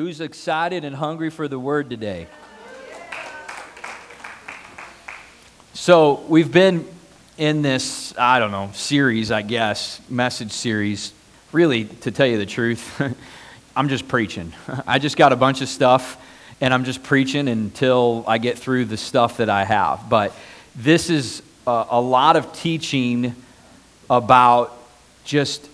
Who's excited and hungry for the word today? So, we've been in this, I don't know, series, I guess, message series. Really, to tell you the truth, I'm just preaching. I just got a bunch of stuff and I'm just preaching until I get through the stuff that I have. But this is a, a lot of teaching about just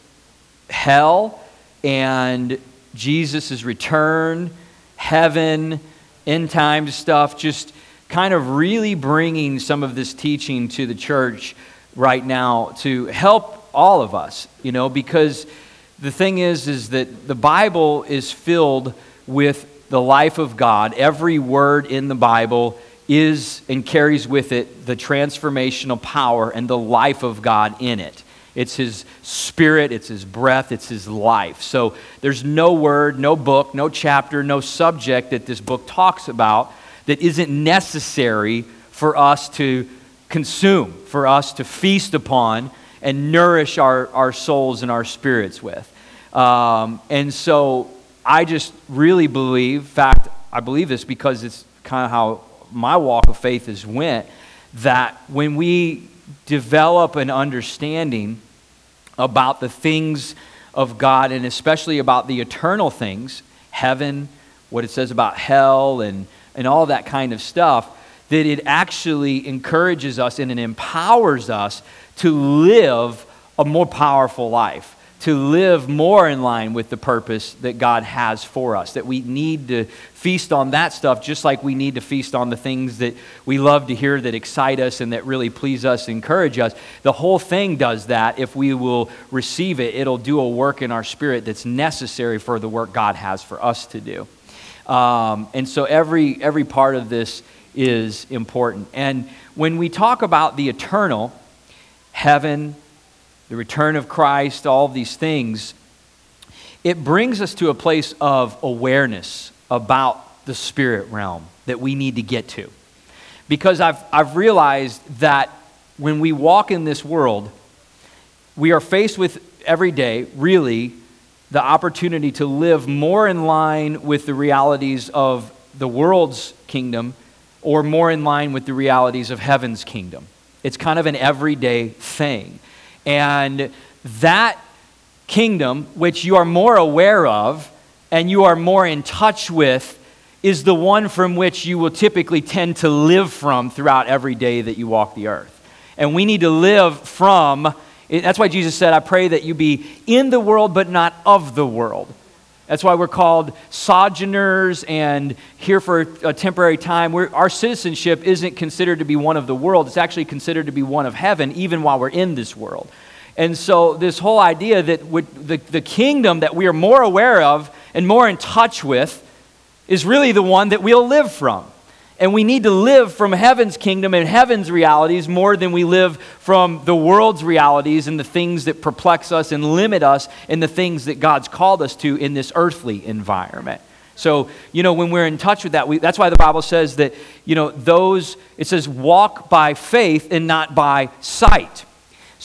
hell and Jesus' return, heaven, end time stuff, just kind of really bringing some of this teaching to the church right now to help all of us, you know, because the thing is is that the Bible is filled with the life of God. Every word in the Bible is and carries with it the transformational power and the life of God in it. It's His spirit, it's His breath, it's His life. So there's no word, no book, no chapter, no subject that this book talks about that isn't necessary for us to consume, for us to feast upon and nourish our, our souls and our spirits with. Um, and so I just really believe, in fact, I believe this because it's kind of how my walk of faith has went, that when we develop an understanding about the things of God and especially about the eternal things, heaven, what it says about hell, and, and all that kind of stuff, that it actually encourages us and it empowers us to live a more powerful life to live more in line with the purpose that God has for us. That we need to feast on that stuff just like we need to feast on the things that we love to hear that excite us and that really please us, encourage us. The whole thing does that if we will receive it. It'll do a work in our spirit that's necessary for the work God has for us to do. Um, and so every, every part of this is important. And when we talk about the eternal, heaven, the return of Christ, all of these things, it brings us to a place of awareness about the spirit realm that we need to get to. Because I've, I've realized that when we walk in this world, we are faced with every day, really, the opportunity to live more in line with the realities of the world's kingdom or more in line with the realities of heaven's kingdom. It's kind of an everyday thing. And that kingdom, which you are more aware of and you are more in touch with, is the one from which you will typically tend to live from throughout every day that you walk the earth. And we need to live from, that's why Jesus said, I pray that you be in the world, but not of the world. That's why we're called sojourners and here for a temporary time. We're, our citizenship isn't considered to be one of the world, it's actually considered to be one of heaven, even while we're in this world. And so, this whole idea that the, the kingdom that we are more aware of and more in touch with is really the one that we'll live from. And we need to live from heaven's kingdom and heaven's realities more than we live from the world's realities and the things that perplex us and limit us and the things that God's called us to in this earthly environment. So, you know, when we're in touch with that, we, that's why the Bible says that, you know, those, it says, walk by faith and not by sight.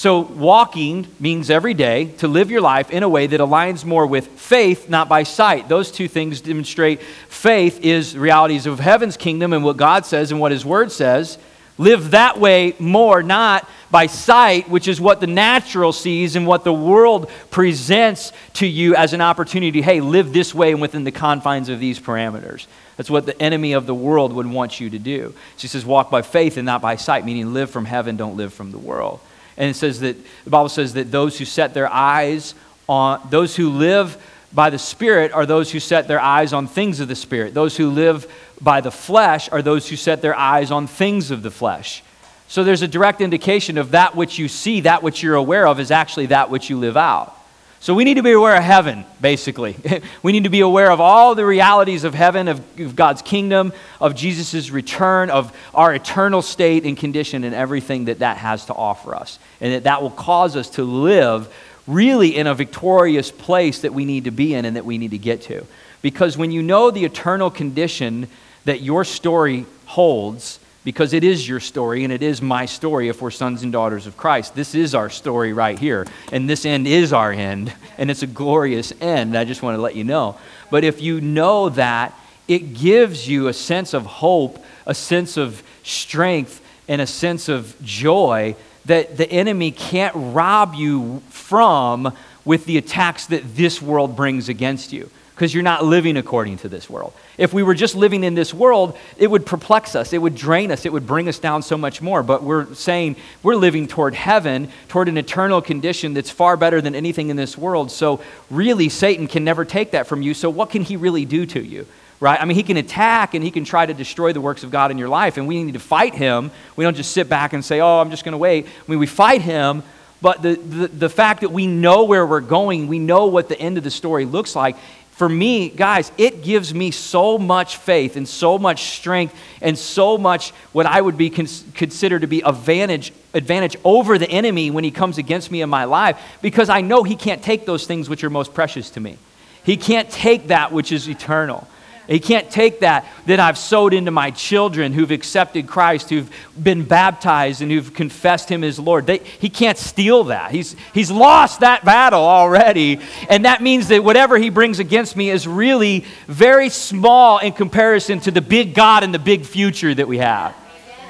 So, walking means every day to live your life in a way that aligns more with faith, not by sight. Those two things demonstrate faith is realities of heaven's kingdom and what God says and what His Word says. Live that way more, not by sight, which is what the natural sees and what the world presents to you as an opportunity. Hey, live this way and within the confines of these parameters. That's what the enemy of the world would want you to do. She says, walk by faith and not by sight, meaning live from heaven, don't live from the world. And it says that the Bible says that those who set their eyes on, those who live by the Spirit are those who set their eyes on things of the Spirit. Those who live by the flesh are those who set their eyes on things of the flesh. So there's a direct indication of that which you see, that which you're aware of, is actually that which you live out. So we need to be aware of heaven, basically. we need to be aware of all the realities of heaven, of, of God's kingdom, of Jesus' return, of our eternal state and condition, and everything that that has to offer us. And that that will cause us to live really in a victorious place that we need to be in and that we need to get to. Because when you know the eternal condition that your story holds, because it is your story and it is my story if we're sons and daughters of Christ. This is our story right here, and this end is our end, and it's a glorious end. I just want to let you know. But if you know that, it gives you a sense of hope, a sense of strength, and a sense of joy that the enemy can't rob you from with the attacks that this world brings against you because you're not living according to this world. If we were just living in this world, it would perplex us, it would drain us, it would bring us down so much more. But we're saying we're living toward heaven, toward an eternal condition that's far better than anything in this world. So, really, Satan can never take that from you. So, what can he really do to you? right? I mean, he can attack and he can try to destroy the works of God in your life, and we need to fight him. We don't just sit back and say, oh, I'm just going to wait. I mean, we fight him, but the, the, the fact that we know where we're going, we know what the end of the story looks like. For me, guys, it gives me so much faith and so much strength and so much what I would be cons- consider to be advantage, advantage over the enemy when he comes against me in my life because I know he can't take those things which are most precious to me. He can't take that which is eternal. He can't take that that I've sowed into my children who've accepted Christ, who've been baptized, and who've confessed Him as Lord. They, he can't steal that. He's, he's lost that battle already. And that means that whatever He brings against me is really very small in comparison to the big God and the big future that we have.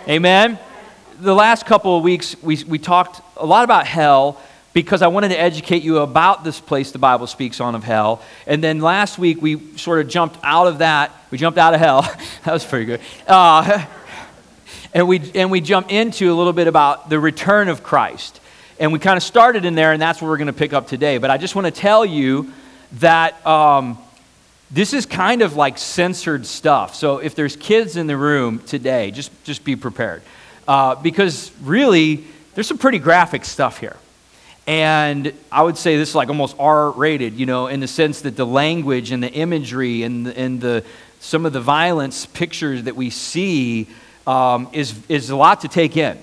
Amen? The last couple of weeks, we, we talked a lot about hell because I wanted to educate you about this place the Bible speaks on of hell. And then last week we sort of jumped out of that. We jumped out of hell. that was pretty good. Uh, and, we, and we jumped into a little bit about the return of Christ. And we kind of started in there, and that's what we're going to pick up today. But I just want to tell you that um, this is kind of like censored stuff. So if there's kids in the room today, just, just be prepared. Uh, because really, there's some pretty graphic stuff here. And I would say this is like almost R rated, you know, in the sense that the language and the imagery and and the some of the violence pictures that we see um, is, is a lot to take in.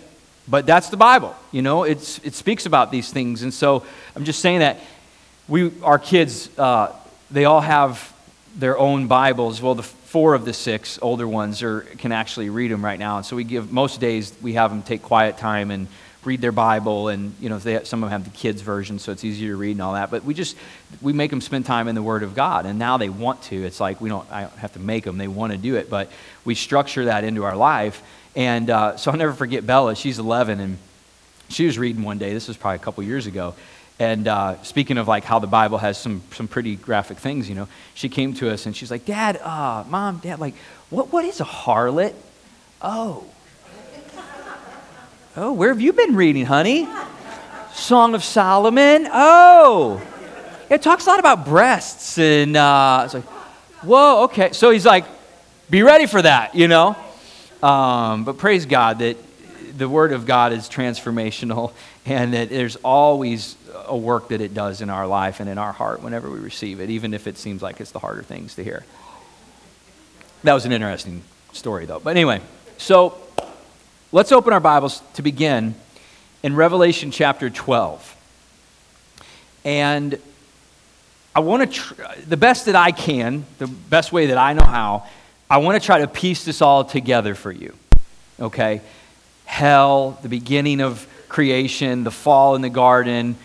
But that's the Bible, you know, it's, it speaks about these things. And so I'm just saying that we, our kids, uh, they all have their own Bibles. Well, the four of the six older ones are, can actually read them right now. And so we give, most days, we have them take quiet time and read their Bible, and you know, they have, some of them have the kids' version, so it's easier to read and all that. But we just we make them spend time in the Word of God, and now they want to. It's like we don't I don't have to make them; they want to do it. But we structure that into our life, and uh, so I'll never forget Bella. She's 11, and she was reading one day. This was probably a couple years ago. And uh, speaking of like how the Bible has some, some pretty graphic things, you know, she came to us and she's like, Dad, uh, Mom, Dad, like, what, what is a harlot? Oh, Oh, where have you been reading, honey? Song of Solomon? Oh. It talks a lot about breasts. And uh, it's like, whoa, okay. So he's like, be ready for that, you know? Um, but praise God that the Word of God is transformational and that there's always a work that it does in our life and in our heart whenever we receive it, even if it seems like it's the harder things to hear. That was an interesting story, though. But anyway, so Let's open our Bibles to begin in Revelation chapter 12. And I want to, tr- the best that I can, the best way that I know how, I want to try to piece this all together for you. Okay? Hell, the beginning of creation, the fall in the garden,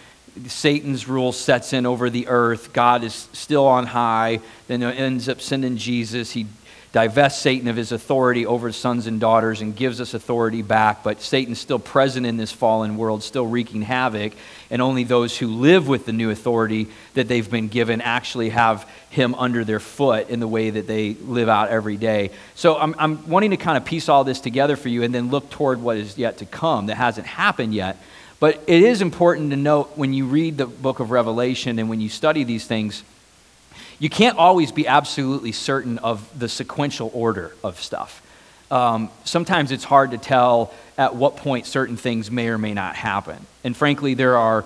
Satan's rule sets in over the earth. God is still on high. Then ends up sending Jesus. He divests Satan of his authority over sons and daughters and gives us authority back. But Satan's still present in this fallen world, still wreaking havoc. And only those who live with the new authority that they've been given actually have him under their foot in the way that they live out every day. So I'm, I'm wanting to kind of piece all this together for you and then look toward what is yet to come that hasn't happened yet. But it is important to note when you read the book of Revelation and when you study these things you can't always be absolutely certain of the sequential order of stuff. Um, sometimes it's hard to tell at what point certain things may or may not happen. And frankly, there are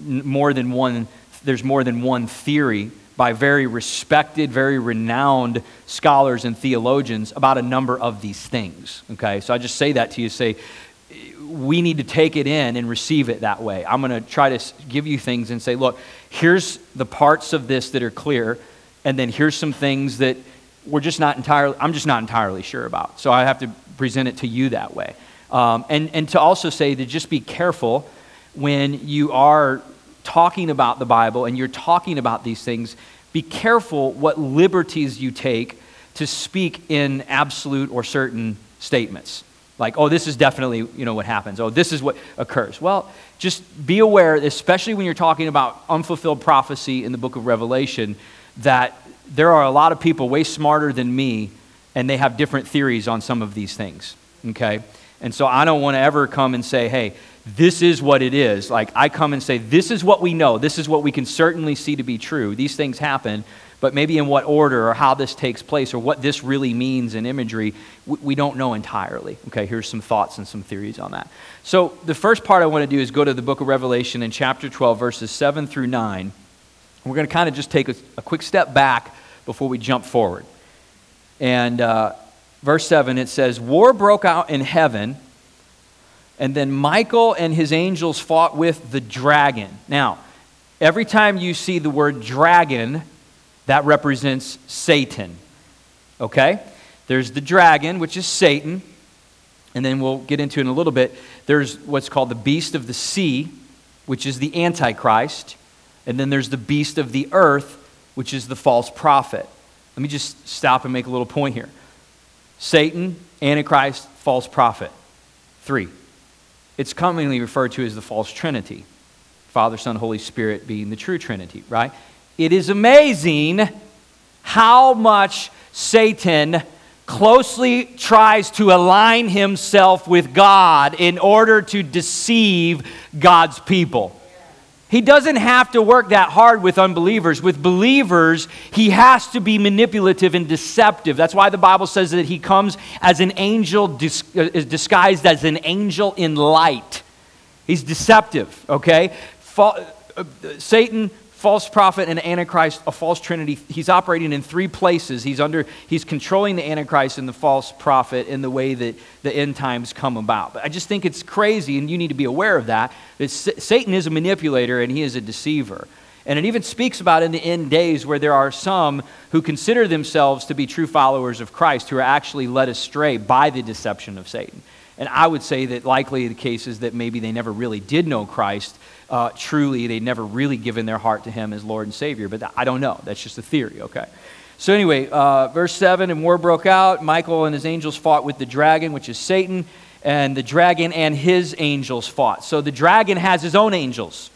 more than one, there's more than one theory by very respected, very renowned scholars and theologians about a number of these things. Okay, so I just say that to you say, we need to take it in and receive it that way. I'm going to try to give you things and say, look, here's the parts of this that are clear, and then here's some things that we're just not entirely, I'm just not entirely sure about. So I have to present it to you that way. Um, and, and to also say to just be careful when you are talking about the Bible and you're talking about these things, be careful what liberties you take to speak in absolute or certain statements. Like, oh, this is definitely, you know, what happens. Oh, this is what occurs. Well, just be aware, especially when you're talking about unfulfilled prophecy in the book of Revelation, that there are a lot of people way smarter than me, and they have different theories on some of these things. Okay? And so I don't want to ever come and say, hey, this is what it is. Like, I come and say, this is what we know. This is what we can certainly see to be true. These things happen but maybe in what order or how this takes place or what this really means in imagery, we don't know entirely. Okay, here's some thoughts and some theories on that. So, the first part I want to do is go to the book of Revelation in chapter 12, verses 7 through 9. We're going to kind of just take a, a, quick step back before we jump forward. And uh, verse 7, it says, War broke out in heaven, and then Michael and his angels fought with the dragon. Now, every time you see the word dragon, that represents Satan. Okay? There's the dragon, which is Satan. And then we'll get into it in a little bit. There's what's called the beast of the sea, which is the Antichrist. And then there's the beast of the earth, which is the false prophet. Let me just stop and make a little point here Satan, Antichrist, false prophet. Three. It's commonly referred to as the false trinity Father, Son, Holy Spirit being the true trinity, right? It is amazing how much Satan closely tries to align himself with God in order to deceive God's people. He doesn't have to work that hard with unbelievers. With believers, he has to be manipulative and deceptive. That's why the Bible says that he comes as an angel, uh, disguised as an angel in light. He's deceptive, okay? Uh, Satan false prophet and antichrist, a false trinity. He's operating in three places. He's under he's controlling the antichrist and the false prophet in the way that the end times come about. But I just think it's crazy and you need to be aware of that. That Satan is a manipulator and he is a deceiver. And it even speaks about in the end days where there are some who consider themselves to be true followers of Christ who are actually led astray by the deception of Satan. And I would say that likely the case is that maybe they never really did know Christ uh, truly they'd never really given their heart to him as Lord and Savior. But I don't know. That's just a theory, okay? So, anyway, uh, verse 7 and war broke out. Michael and his angels fought with the dragon, which is Satan, and the dragon and his angels fought. So, the dragon has his own angels,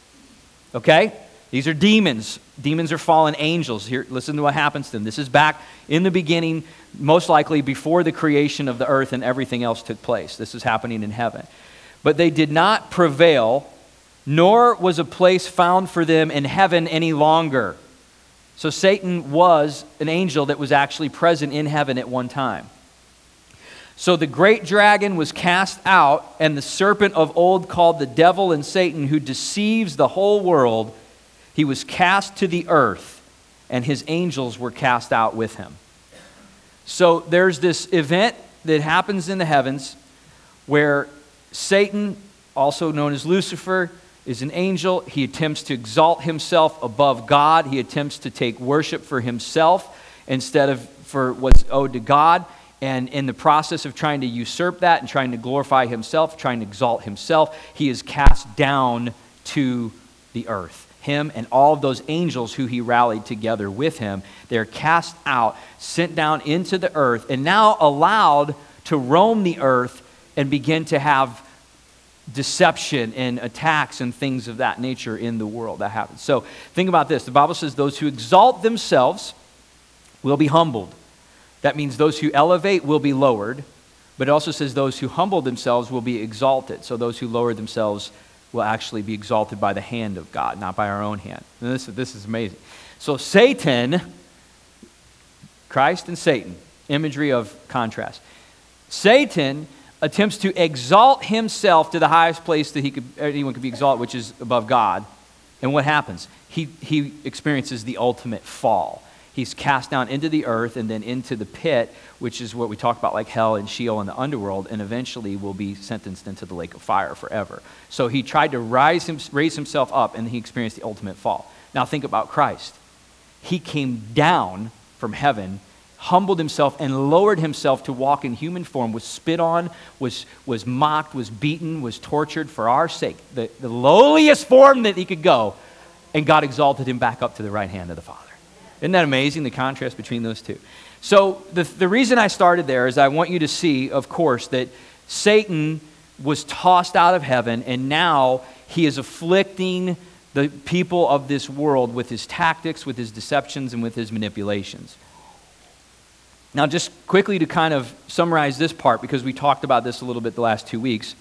okay? These are demons. Demons are fallen angels. Here, listen to what happens to them. This is back in the beginning, most likely before the creation of the earth and everything else took place. This is happening in heaven. But they did not prevail nor was a place found for them in heaven any longer. So Satan was an angel that was actually present in heaven at one time. So the great dragon was cast out, and the serpent of old called the devil and Satan, who deceives the whole world, he was cast to the earth, and his angels were cast out with him. So there's this event that happens in the heavens where Satan, also known as Lucifer, is an angel. He attempts to exalt himself above God. He attempts to take worship for himself instead of for what's owed to God. And in the process of trying to usurp that and trying to glorify himself, trying to exalt himself, he is cast down to the earth. Him and all of those angels who he rallied together with him, they're cast out, sent down into the earth, and now allowed to roam the earth and begin to have deception and attacks and things of that nature in the world that happens. So think about this. The Bible says those who exalt themselves will be humbled. That means those who elevate will be lowered, but it also says those who humble themselves will be exalted. So those who lower themselves will actually be exalted by the hand of God, not by our own hand. And this, this is amazing. So Satan, Christ and Satan, imagery of contrast. Satan attempts to exalt himself to the highest place that he could, anyone could be exalted, which is above God. And what happens? He, he experiences the ultimate fall. He's cast down into the earth and then into the pit, which is what we talk about like hell and Sheol and the underworld, and eventually will be sentenced into the lake of fire forever. So he tried to rise him, raise himself up and he experienced the ultimate fall. Now think about Christ. He came down from heaven humbled himself and lowered himself to walk in human form, was spit on, was, was mocked, was beaten, was tortured for our sake, the, the lowliest form that he could go, and God exalted him back up to the right hand of the Father. Isn't that amazing, the contrast between those two? So, the, the reason I started there is I want you to see, of course, that Satan was tossed out of heaven, and now he is afflicting the people of this world with his tactics, with his deceptions, and with his manipulations. Now, just quickly to kind of summarize this part, because we talked about this a little bit the last two weeks,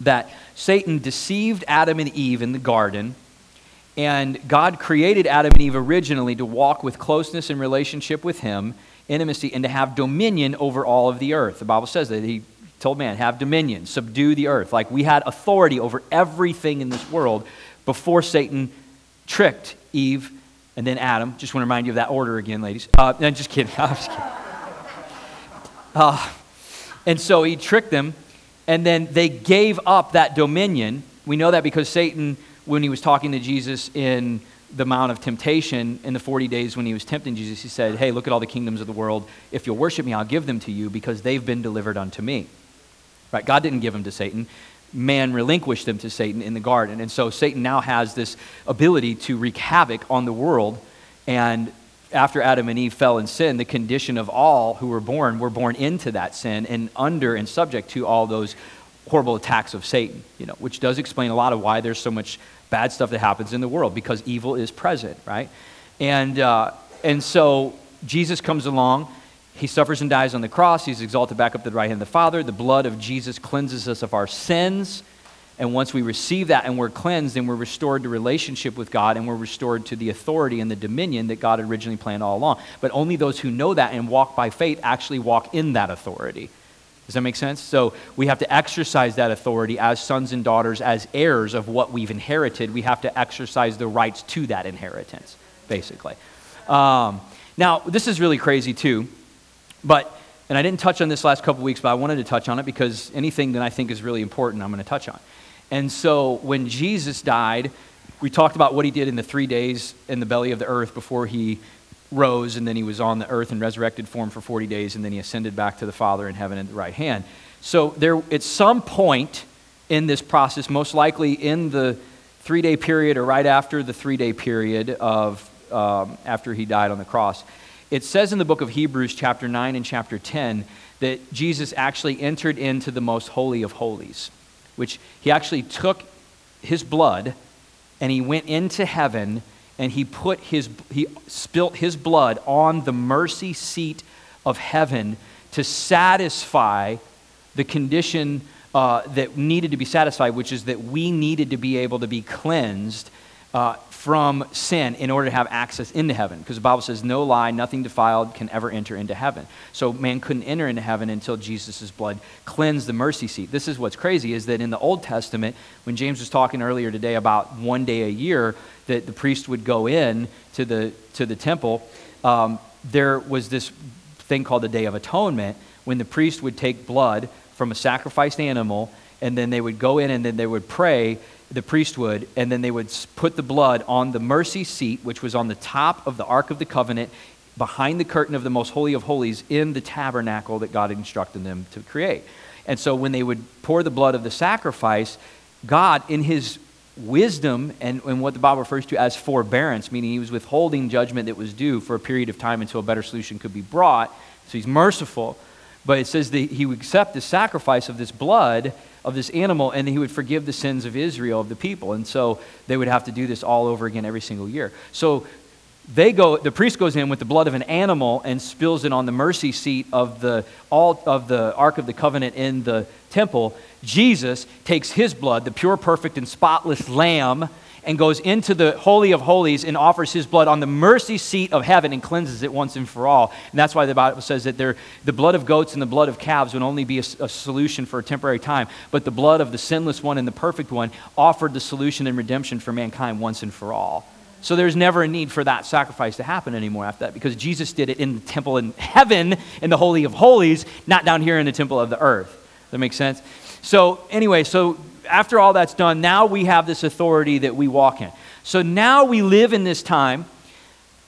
that Satan deceived Adam and Eve in the garden, and God created Adam and Eve originally to walk with closeness and relationship with Him, intimacy, and to have dominion over all of the earth. The Bible says that He told man, have dominion, subdue the earth. Like we had authority over everything in this world before Satan tricked Eve and then Adam. Just want to remind you of that order again, ladies. Uh, no, just kidding. I'm just kidding. Uh, and so he tricked them, and then they gave up that dominion. We know that because Satan, when he was talking to Jesus in the Mount of Temptation in the 40 days when he was tempting Jesus, he said, Hey, look at all the kingdoms of the world. If you'll worship me, I'll give them to you because they've been delivered unto me. Right? God didn't give them to Satan. Man relinquished them to Satan in the garden. And so Satan now has this ability to wreak havoc on the world. And after Adam and Eve fell in sin, the condition of all who were born were born into that sin and under and subject to all those horrible attacks of Satan, you know, which does explain a lot of why there's so much bad stuff that happens in the world because evil is present, right? And, uh, and so Jesus comes along. He suffers and dies on the cross. He's exalted back up to the right hand of the Father. The blood of Jesus cleanses us of our sins. And once we receive that and we're cleansed, then we're restored to relationship with God and we're restored to the authority and the dominion that God originally planned all along. But only those who know that and walk by faith actually walk in that authority. Does that make sense? So we have to exercise that authority as sons and daughters, as heirs of what we've inherited. We have to exercise the rights to that inheritance, basically. Um, now, this is really crazy too, but, and I didn't touch on this last couple weeks, but I wanted to touch on it because anything that I think is really important, I'm going to touch on. And so when Jesus died, we talked about what he did in the three days in the belly of the earth before he rose, and then he was on the earth in resurrected form for 40 days, and then he ascended back to the Father in heaven at the right hand. So there, at some point in this process, most likely in the three day period or right after the three day period of um, after he died on the cross, it says in the book of Hebrews, chapter 9 and chapter 10, that Jesus actually entered into the most holy of holies which he actually took his blood and he went into heaven and he put his he spilt his blood on the mercy seat of heaven to satisfy the condition uh, that needed to be satisfied, which is that we needed to be able to be cleansed uh, from sin in order to have access into heaven. Because the Bible says, no lie, nothing defiled can ever enter into heaven. So man couldn't enter into heaven until Jesus' blood cleansed the mercy seat. This is what's crazy is that in the Old Testament, when James was talking earlier today about one day a year that the priest would go in to the, to the temple, um, there was this thing called the Day of Atonement when the priest would take blood from a sacrificed animal and then they would go in and then they would pray the priest would, and then they would put the blood on the mercy seat, which was on the top of the Ark of the Covenant, behind the curtain of the most holy of holies in the tabernacle that God instructed them to create. And so when they would pour the blood of the sacrifice, God, in his wisdom and, and what the Bible refers to as forbearance, meaning he was withholding judgment that was due for a period of time until a better solution could be brought. So he's merciful. But it says that he would accept the sacrifice of this blood of this animal and he would forgive the sins of Israel, of the people. And so they would have to do this all over again every single year. So they go, the priest goes in with the blood of an animal and spills it on the mercy seat of the, all of the Ark of the Covenant in the temple. Jesus takes his blood, the pure, perfect, and spotless lamb, and goes into the Holy of Holies and offers his blood on the mercy seat of heaven and cleanses it once and for all. And that's why the Bible says that there, the blood of goats and the blood of calves would only be a, a, solution for a temporary time, but the blood of the sinless one and the perfect one offered the solution and redemption for mankind once and for all. So there's never a need for that sacrifice to happen anymore after that because Jesus did it in the temple in heaven, in the Holy of Holies, not down here in the temple of the earth. That makes sense? So, anyway, so after all that's done, now we have this authority that we walk in. So now we live in this time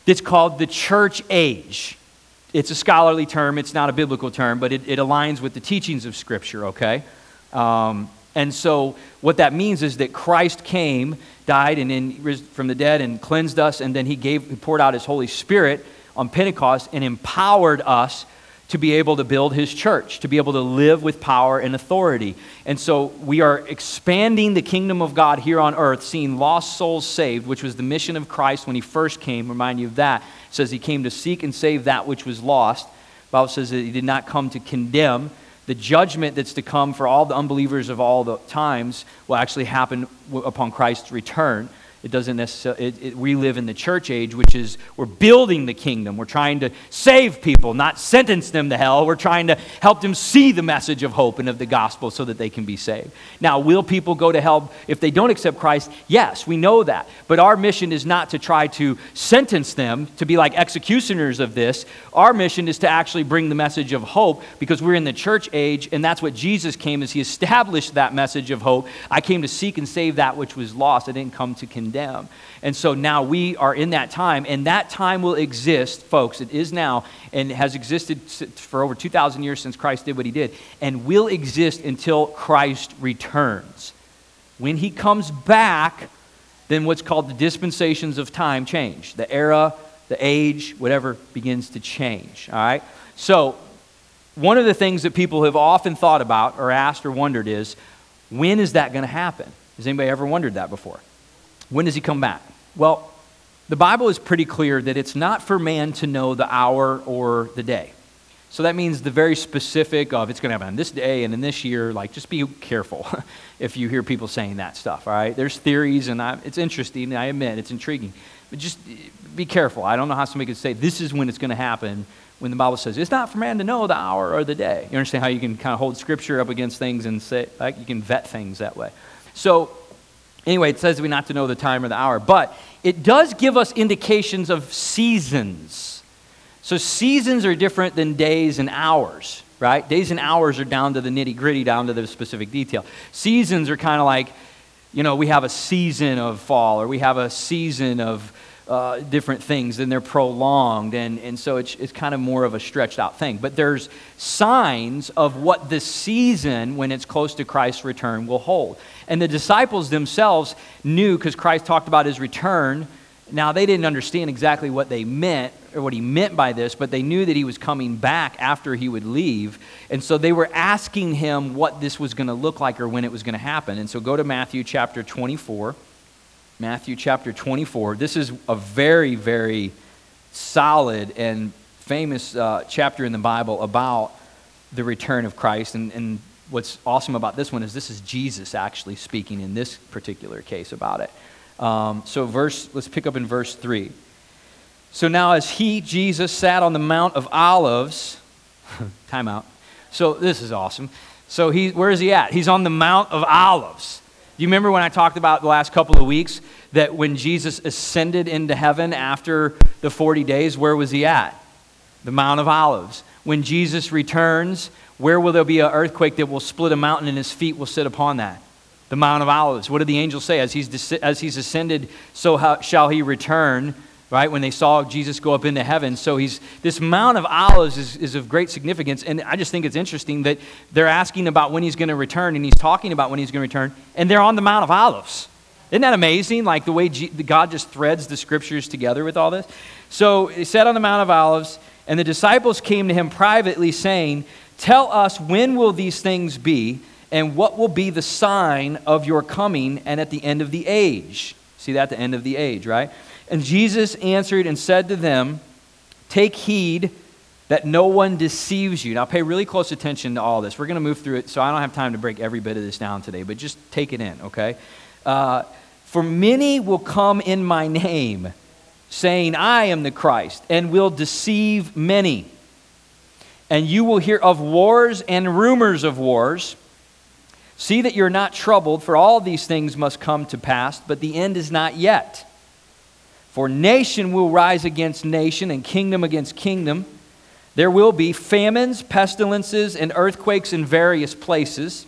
that's called the church age. It's a scholarly term, it's not a biblical term, but it, it aligns with the teachings of Scripture, okay? Um, and so, what that means is that Christ came, died, and then from the dead and cleansed us, and then he gave, he poured out his Holy Spirit on Pentecost and empowered us to be able to build his church, to be able to live with power and authority. And so we are expanding the kingdom of God here on earth, seeing lost souls saved, which was the mission of Christ when he first came. Remind you of that. It says he came to seek and save that which was lost. The Bible says that he did not come to condemn. The judgment that's to come for all the unbelievers of all the times will actually happen upon Christ's return. It doesn't necessarily, it, it, we live in the church age, which is we're building the kingdom. We're trying to save people, not sentence them to hell. We're trying to help them see the message of hope and of the gospel so that they can be saved. Now, will people go to hell if they don't accept Christ? Yes, we know that. But our mission is not to try to sentence them to be like executioners of this. Our mission is to actually bring the message of hope because we're in the church age, and that's what Jesus came as he established that message of hope. I came to seek and save that which was lost. I didn't come to condemn condemn. And so now we are in that time, and that time will exist, folks. It is now and has existed for over 2,000 years since Christ did what he did, and will exist until Christ returns. When he comes back, then what's called the dispensations of time change. The era, the age, whatever begins to change. All right? So, one of the things that people have often thought about or asked or wondered is when is that going to happen? Has anybody ever wondered that before? When does he come back? Well, the Bible is pretty clear that it's not for man to know the hour or the day. So that means the very specific of it's going to happen on this day and in this year. Like, just be careful if you hear people saying that stuff. All right, there's theories, and I, it's interesting. I admit it's intriguing, but just eh, be careful. I don't know how somebody could say this is when it's going to happen when the Bible says it's not for man to know the hour or the day. You understand how you can kind of hold Scripture up against things and say like you can vet things that way. So Anyway, it says we not to know the time or the hour, but it does give us indications of seasons. So seasons are different than days and hours, right? Days and hours are down to the nitty gritty, down to the specific detail. Seasons are kind of like, you know, we have a season of fall or we have a season of uh, different things and they're prolonged. And, and so it's, it's kind of more of a stretched out thing. But there's signs of what the season, when it's close to Christ's return, will hold. And the disciples themselves knew because Christ talked about his return. Now, they didn't understand exactly what they meant or what he meant by this, but they knew that he was coming back after he would leave. And so they were asking him what this was going to look like or when it was going to happen. And so go to Matthew chapter 24. Matthew chapter 24. This is a very, very solid and famous uh, chapter in the Bible about the return of Christ. And, and what's awesome about this one is this is Jesus actually speaking in this particular case about it. Um, so, verse, let's pick up in verse 3. So now, as he, Jesus, sat on the Mount of Olives, time out. So, this is awesome. So, he, where is he at? He's on the Mount of Olives. Do you remember when I talked about the last couple of weeks that when Jesus ascended into heaven after the 40 days, where was he at? The Mount of Olives. When Jesus returns, where will there be an earthquake that will split a mountain and his feet will sit upon that? The Mount of Olives. What did the angel say? As he's, as he's ascended, so shall he return right? When they saw Jesus go up into heaven. So he's this Mount of Olives is, is of great significance. And I just think it's interesting that they're asking about when he's going to return, and he's talking about when he's going to return, and they're on the Mount of Olives. Isn't that amazing? Like the way G- God just threads the scriptures together with all this. So he sat on the Mount of Olives, and the disciples came to him privately, saying, Tell us when will these things be, and what will be the sign of your coming and at the end of the age? See that? The end of the age, right? And Jesus answered and said to them, Take heed that no one deceives you. Now, pay really close attention to all this. We're going to move through it, so I don't have time to break every bit of this down today, but just take it in, okay? Uh, For many will come in my name, saying, I am the Christ, and will deceive many. And you will hear of wars and rumors of wars. See that you're not troubled, for all these things must come to pass, but the end is not yet. For nation will rise against nation and kingdom against kingdom. There will be famines, pestilences, and earthquakes in various places.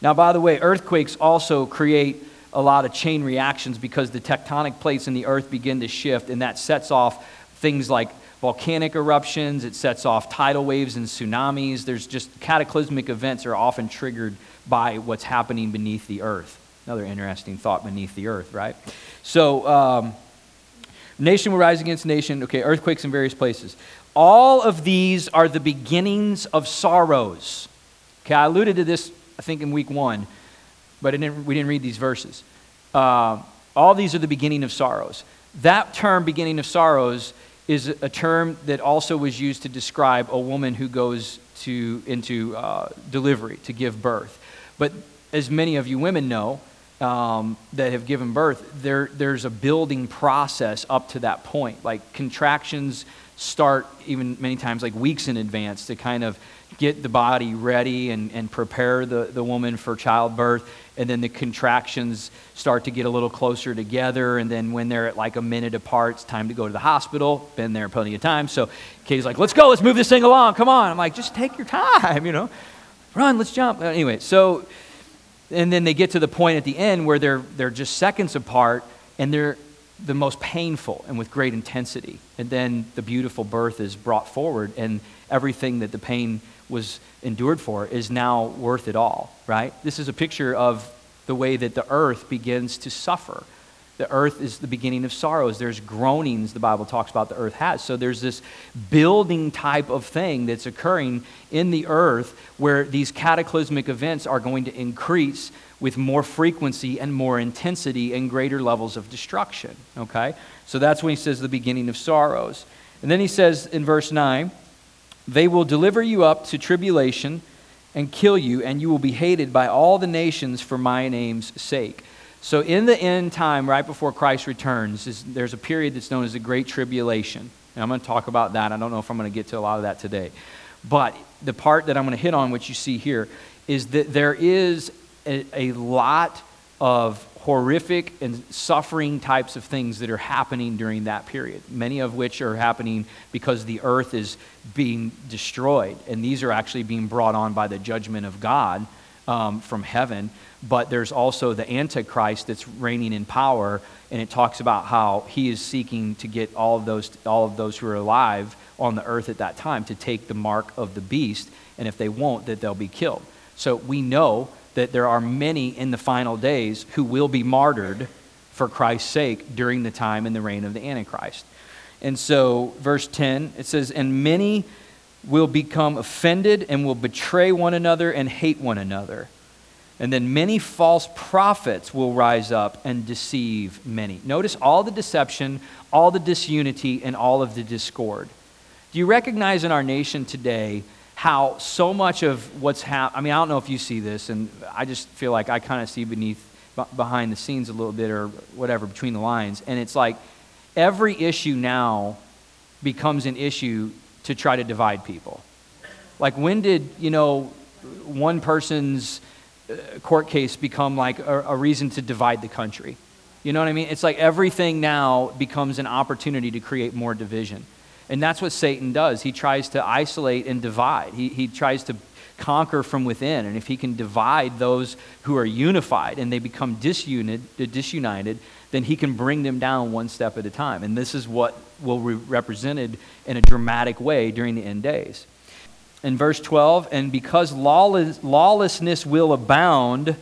Now, by the way, earthquakes also create a lot of chain reactions because the tectonic plates in the earth begin to shift, and that sets off things like volcanic eruptions, it sets off tidal waves and tsunamis. There's just cataclysmic events are often triggered by what's happening beneath the earth. Another interesting thought beneath the earth, right? So, um, nation will rise against nation. Okay, earthquakes in various places. All of these are the beginnings of sorrows. Okay, I alluded to this, I think, in week one, but didn't, we didn't read these verses. Uh, all these are the beginning of sorrows. That term, beginning of sorrows, is a term that also was used to describe a woman who goes to, into uh, delivery, to give birth. But as many of you women know um, that have given birth, there, there's a building process up to that point. Like contractions start even many times like weeks in advance to kind of get the body ready and, and prepare the, the woman for childbirth. And then the contractions start to get a little closer together. And then when they're at like a minute apart, it's time to go to the hospital. Been there plenty of times. So Katie's like, let's go, let's move this thing along. Come on. I'm like, just take your time, you know, run, let's jump. Anyway, so, and then they get to the point at the end where they're, they're just seconds apart and they're the most painful and with great intensity. And then the beautiful birth is brought forward, and everything that the pain was endured for is now worth it all, right? This is a picture of the way that the earth begins to suffer. The earth is the beginning of sorrows. There's groanings, the Bible talks about the earth has. So there's this building type of thing that's occurring in the earth where these cataclysmic events are going to increase with more frequency and more intensity and greater levels of destruction. Okay? So that's when he says the beginning of sorrows. And then he says in verse 9, they will deliver you up to tribulation and kill you, and you will be hated by all the nations for my name's sake. So, in the end time, right before Christ returns, is, there's a period that's known as the Great Tribulation. And I'm going to talk about that. I don't know if I'm going to get to a lot of that today. But the part that I'm going to hit on, which you see here, is that there is a, a lot of horrific and suffering types of things that are happening during that period, many of which are happening because the earth is being destroyed. And these are actually being brought on by the judgment of God um, from heaven. But there's also the Antichrist that's reigning in power, and it talks about how he is seeking to get all of those, all of those who are alive on the earth at that time to take the mark of the beast, and if they won't, that they'll be killed. So we know that there are many in the final days who will be martyred for Christ's sake during the time and the reign of the Antichrist. And so, verse 10, it says, And many will become offended and will betray one another and hate one another. And then many false prophets will rise up and deceive many. Notice all the deception, all the disunity, and all of the discord. Do you recognize in our nation today how so much of what's happening, I mean, I don't know if you see this, and I just feel like I kind of see beneath, behind the scenes a little bit or whatever, between the lines. And it's like every issue now becomes an issue to try to divide people. Like, when did, you know, one person's Uh, court case become like a, a reason to divide the country? You know what I mean? It's like everything now becomes an opportunity to create more division. And that's what Satan does. He tries to isolate and divide, he, he tries to conquer from within. And if he can divide those who are unified and they become disunit, uh, disunited, then he can bring them down one step at a time. And this is what will be represented in a dramatic way during the end days. In verse 12, and because lawless, lawlessness will abound,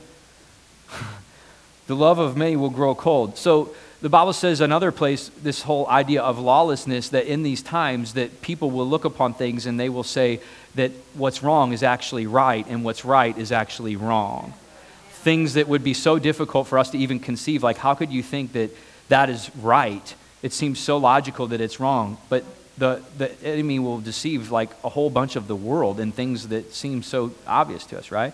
the love of many will grow cold. So the Bible says another place this whole idea of lawlessness that in these times that people will look upon things and they will say that what's wrong is actually right and what's right is actually wrong. Things that would be so difficult for us to even conceive like how could you think that that is right? It seems so logical that it's wrong, but the, the enemy will deceive like a whole bunch of the world in things that seem so obvious to us, right?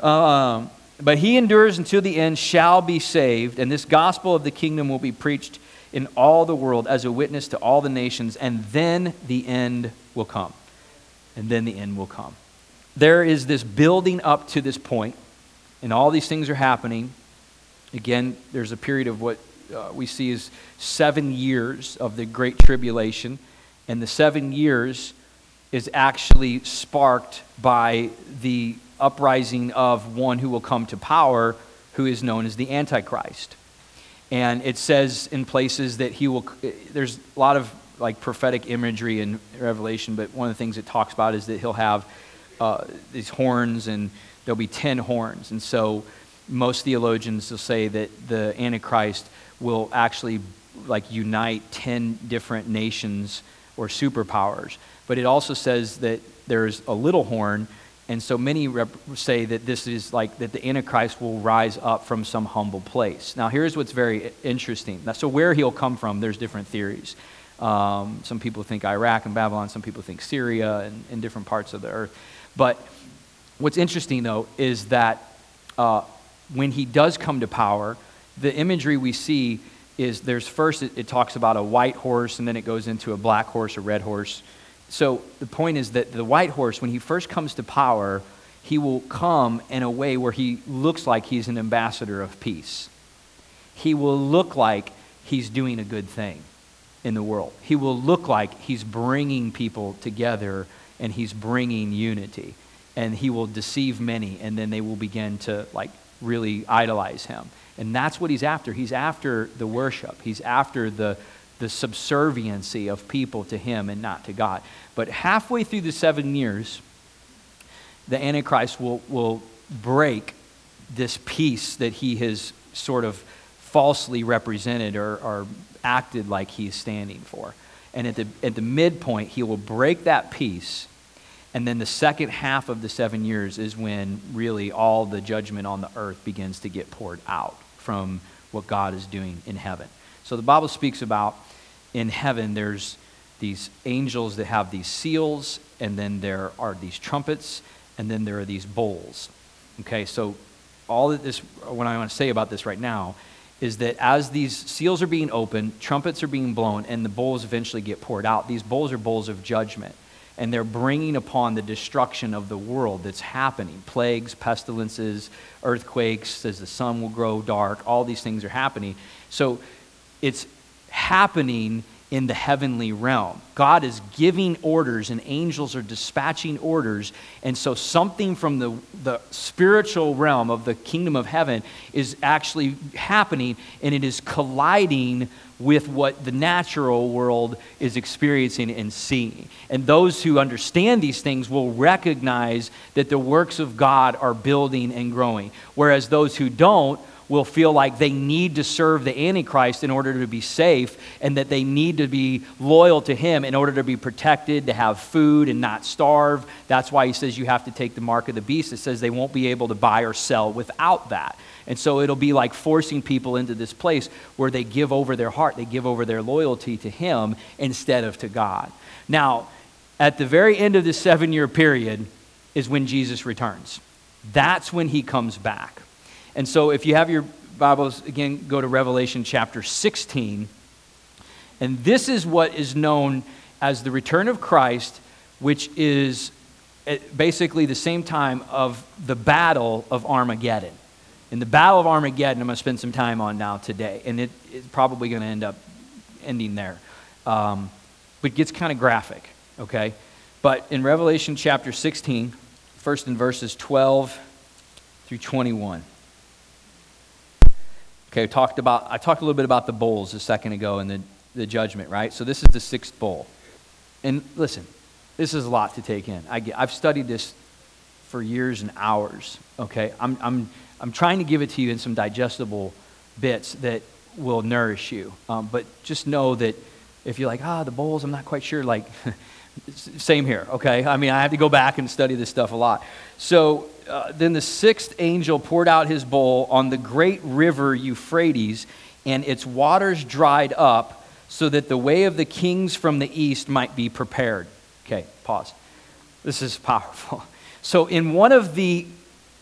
Um, but he endures until the end shall be saved, and this gospel of the kingdom will be preached in all the world as a witness to all the nations, and then the end will come. And then the end will come. There is this building up to this point, and all these things are happening. Again, there's a period of what uh, we see is seven years of the Great Tribulation, and the seven years is actually sparked by the uprising of one who will come to power who is known as the Antichrist. And it says in places that he will, there's a lot of like prophetic imagery in Revelation, but one of the things it talks about is that he'll have uh, these horns and there'll be 10 horns. And so most theologians will say that the Antichrist will actually like unite 10 different nations or superpowers. But it also says that there's a little horn, and so many rep- say that this is like that the Antichrist will rise up from some humble place. Now, here's what's very interesting. Now, so, where he'll come from, there's different theories. Um, some people think Iraq and Babylon, some people think Syria and, and different parts of the earth. But what's interesting, though, is that uh, when he does come to power, the imagery we see is there's first, it, it, talks about a white horse, and then it goes into a black horse, a red horse. So the point is that the white horse, when he first comes to power, he will come in a way where he looks like he's an ambassador of peace. He will look like he's doing a good thing in the world. He will look like he's bringing people together and he's bringing unity. And he will deceive many, and then they will begin to like really idolize him. And that's what he's after. He's after the worship, he's after the, the subserviency of people to him and not to God. But halfway through the seven years, the Antichrist will, will break this peace that he has sort of falsely represented or, or acted like he is standing for. And at the, at the midpoint, he will break that peace and then the second half of the seven years is when really all the judgment on the earth begins to get poured out from what God is doing in heaven. So the Bible speaks about in heaven, there's these angels that have these seals, and then there are these trumpets, and then there are these bowls. Okay, so all that this, what I want to say about this right now is that as these seals are being opened, trumpets are being blown, and the bowls eventually get poured out, these bowls are bowls of judgment and they're bringing upon the destruction of the world that's happening plagues, pestilences, earthquakes, as the sun will grow dark, all these things are happening. So it's happening in the heavenly realm. God is giving orders and angels are dispatching orders. And so something from the, the spiritual realm of the kingdom of heaven is actually happening and it is colliding with what the natural world is experiencing and seeing. And those who understand these things will recognize that the works of God are building and growing. Whereas those who don't will feel like they need to serve the Antichrist in order to be safe and that they need to be loyal to him in order to be protected, to have food and not starve. That's why he says you have to take the mark of the beast. It says they won't be able to buy or sell without that. And so it'll be like forcing people into this place where they give over their heart, they give over their loyalty to him instead of to God. Now, at the very end of this seven year period is when Jesus returns. That's when he comes back. And so if you have your Bibles, again, go to Revelation chapter 16. And this is what is known as the return of Christ, which is eh, basically the same time of the battle of Armageddon. In the battle of Armageddon, I'm going to spend some time on now today, and it, it's probably going to end up ending there. Um, but it gets kind of graphic, okay? But in Revelation chapter 16, first in verses 12 through 21. Okay, talked about, I talked a little bit about the bowls a second ago and the, the judgment, right? So this is the sixth bowl. And listen, this is a lot to take in. I get, I've studied this for years and hours, okay? I'm, I'm, I'm trying to give it to you in some digestible bits that will nourish you. Um, but just know that if you're like, ah, the bowls, I'm not quite sure, like, same here, okay? I mean, I have to go back and study this stuff a lot. So uh, then the sixth angel poured out his bowl on the great river Euphrates, and its waters dried up so that the way of the kings from the east might be prepared. Okay, pause. This is powerful. So, in one of the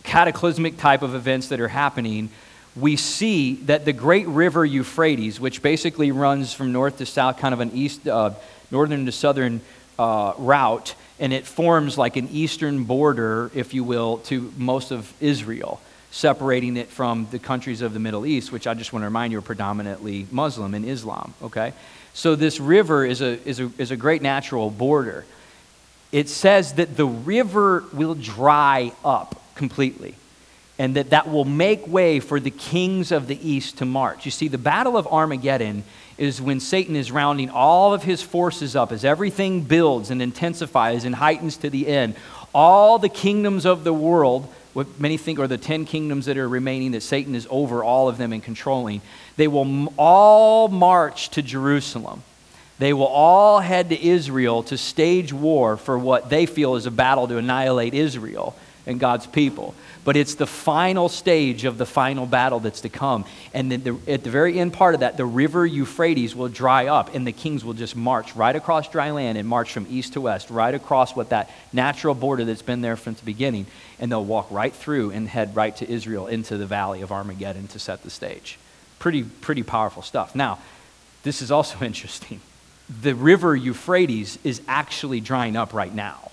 cataclysmic type of events that are happening, we see that the great river Euphrates, which basically runs from north to south, kind of an east, uh, northern to southern uh, route, and it forms like an eastern border, if you will, to most of Israel, separating it from the countries of the Middle East, which I just want to remind you are predominantly Muslim and Islam, okay? So this river is a, is a, is a great natural border. It says that the river will dry up completely and that that will make way for the kings of the east to march. You see, the Battle of Armageddon is when Satan is rounding all of his forces up, as everything builds and intensifies and heightens to the end. All the kingdoms of the world, what many think are the 10 kingdoms that are remaining, that Satan is over all of them and controlling, they will all march to Jerusalem. They will all head to Israel to stage war for what they feel is a battle to annihilate Israel and God's people. But it's the final stage of the final battle that's to come. And the, at the very end part of that, the river Euphrates will dry up, and the kings will just march right across dry land and march from east to west, right across what that natural border that's been there from the beginning. And they'll walk right through and head right to Israel into the valley of Armageddon to set the stage. Pretty, pretty powerful stuff. Now, this is also interesting. The river Euphrates is actually drying up right now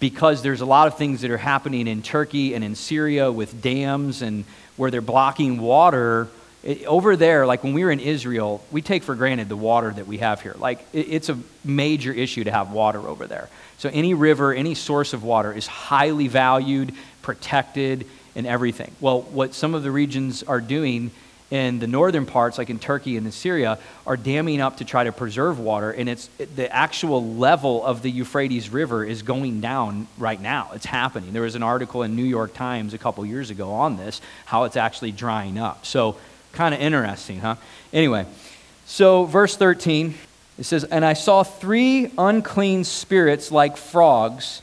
because there's a lot of things that are happening in Turkey and in Syria with dams and where they're blocking water. It, over there, like when we were in Israel, we take for granted the water that we have here. Like it, it's a major issue to have water over there. So any river, any source of water is highly valued, protected, and everything. Well, what some of the regions are doing in the northern parts, like in Turkey and in Syria, are damming up to try to preserve water. And it's the actual level of the Euphrates River is going down right now. It's happening. There was an article in New York Times a couple years ago on this, how it's actually drying up. So, kind of interesting, huh? Anyway, so verse 13, it says, And I saw three unclean spirits like frogs